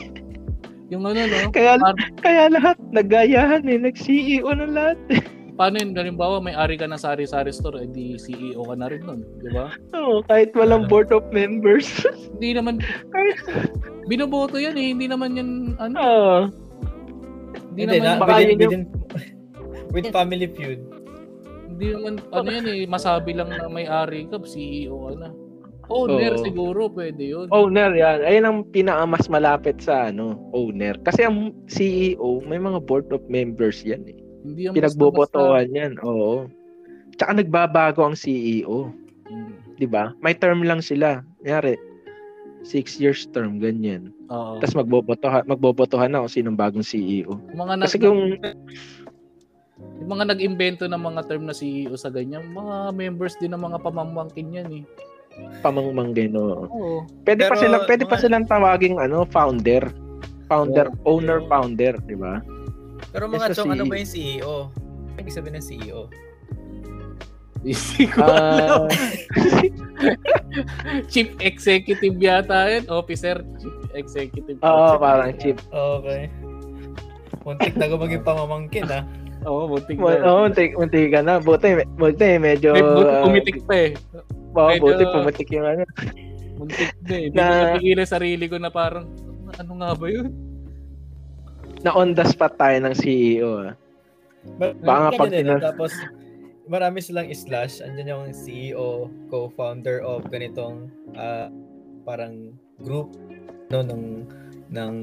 Yung ano, no? Kaya, Par- kaya lahat, naggayahan eh, nag-CEO na lahat. paano yun? Halimbawa, may ari ka ng sari-sari store, edi CEO ka na rin nun. Di ba? Oo, kahit walang board of members. Hindi naman, binoboto yan eh. Hindi naman yan, ano, Oo. hindi Hindi, naman, na, baka within, yun yung- within, with Family Feud. hindi naman, ano yan eh, masabi lang na may ari ka, CEO ka na. Owner Oo. siguro, pwede yun. owner yan. Ayun ang pinaka mas malapit sa ano, owner. Kasi ang CEO, may mga board of members yan eh. Hindi yan Pinagbobotohan yan. Oo. Tsaka nagbabago ang CEO. Mm. 'di ba? May term lang sila. Kunyari, six years term, ganyan. Oo. Tapos magbobotohan, magbobotohan na kung sinong bagong CEO. Yung mga, nag, Kasi kung, yung mga nag-imbento ng mga term na CEO sa ganyan, mga members din ng mga pamamangkin yan eh. pamangmangkin, oo. Oo. Pwede pa Pero, silang, pwede pa mga- silang tawaging, ano, founder. Founder, Oo. owner, founder, di ba? Pero mga chong, ano ba yung CEO? Ano ibig sabihin ng CEO? Hindi ko Ah, alam. Chief Executive yata yun. Officer, Chief Executive. Oo, parang chief. Okay. Muntik na ko maging pamamangkin ah. Oo, Oo, na. oh, muntik, muntik ka na. Buti, buti, medyo... May buti ah, pumitik pa eh. Oo, medyo- buti, pumitik yung ano. Muntik na eh. Hindi Na- ko sarili ko na parang, ano nga ba yun? Na on the spot tayo ng CEO. Ah. But, Baka nga pag tinas- Tapos, marami silang slash. Andyan yung CEO, co-founder of ganitong ah, parang group no ng ng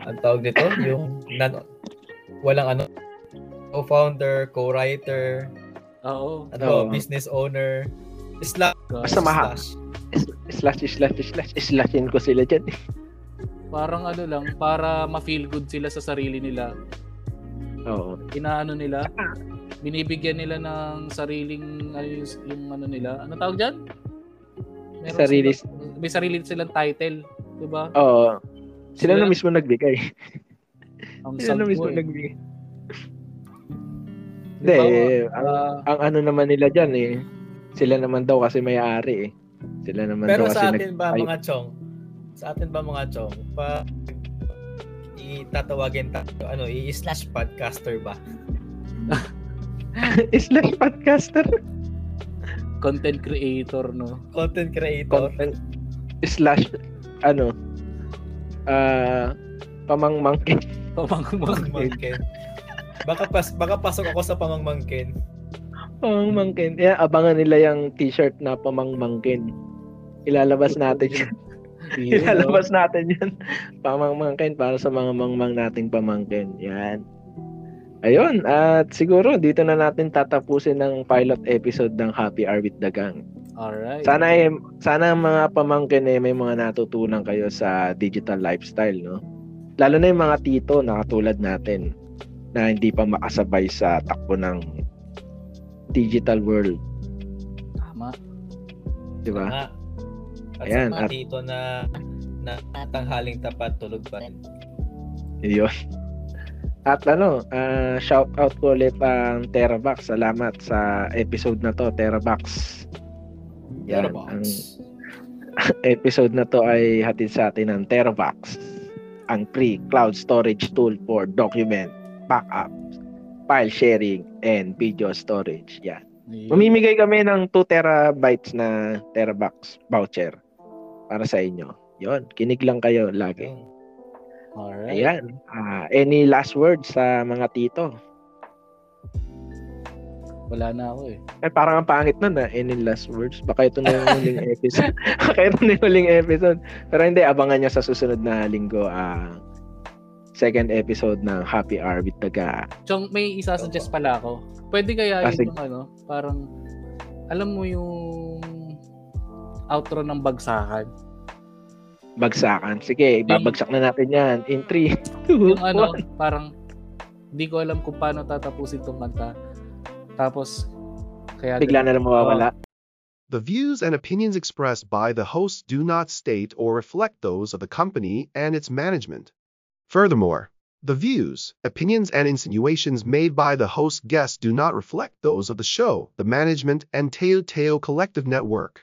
ang tawag dito yung non, walang ano co-founder, co-writer, Oo. ano Oo. business owner, slash, Basta maha. slash. Slash, slash, slash, slashin ko sila dyan. Parang ano lang, para ma-feel good sila sa sarili nila. Oo. Inaano nila, binibigyan nila ng sariling, ano yung, yung ano nila, ano tawag dyan? Meron Sarili- silang- may sarili silang title, di ba? Oo. Sila Sila- na mismo nagbigay. Ang Sila na mismo eh. nagbigay. Di ba, Hindi, ang, ah, ang ano naman nila dyan eh, sila naman daw kasi may-ari eh. Sila naman Pero daw kasi sa atin ba ay- mga chong? Sa atin ba mga chong? Pa itatawagin tayo, ano, i-slash podcaster ba? slash podcaster. content creator, no? Content creator? Content slash ano ah pamangmangkin. Pamangkin. Baka pas baka pasok ako sa pamangmangkin. Pamangmangkin. Yeah, abangan nila yung t-shirt na pamangmangkin. Ilalabas natin. Yun, no? Ilalabas natin yan. Pamangmangkin para sa mga mangmang nating pamangkin. Yan. Ayun, at siguro dito na natin tatapusin ng pilot episode ng Happy Hour with the Gang. Alright. Sana eh, sana ang mga pamangkin eh, may mga natutunan kayo sa digital lifestyle, no? Lalo na yung mga tito na katulad natin na hindi pa makasabay sa takbo ng digital world, Tama. di ba? Ayan, at- dito na na tanghaling tapat tulog pa rin. Yun. At ano, ah, shout out ko ulit ang Terabox. Salamat sa episode na to, Terabox. Yan, Terabox. ang episode na to ay hatid sa atin ng Terabox. Ang free cloud storage tool for document, backup, file sharing, and video storage. Yan. Ayun. Mamimigay kami ng 2 terabytes na Terabox voucher para sa inyo. Yon, kinig lang kayo lagi. Alright. Ayan. Ah, any last words sa mga tito? Wala na ako eh. Eh, parang ang pangit nun na any last words. Baka ito na yung huling episode. Baka ito na yung huling episode. Pero hindi, abangan nyo sa susunod na linggo. ah second episode ng Happy Hour with Daga. Chong, may isa-suggest pala ako. Pwede kaya Ah, yung ano, parang, alam mo yung outro ng bagsakan. Bagsakan. Sige, babagsak na natin yan. In 3, 2, Yung ano, parang di ko alam kung paano tatapusin tong kanta. Tapos, kaya... Bigla na lang mawawala. The views and opinions expressed by the host do not state or reflect those of the company and its management. Furthermore, the views, opinions, and insinuations made by the host guests do not reflect those of the show, the management, and Teo Teo Collective Network.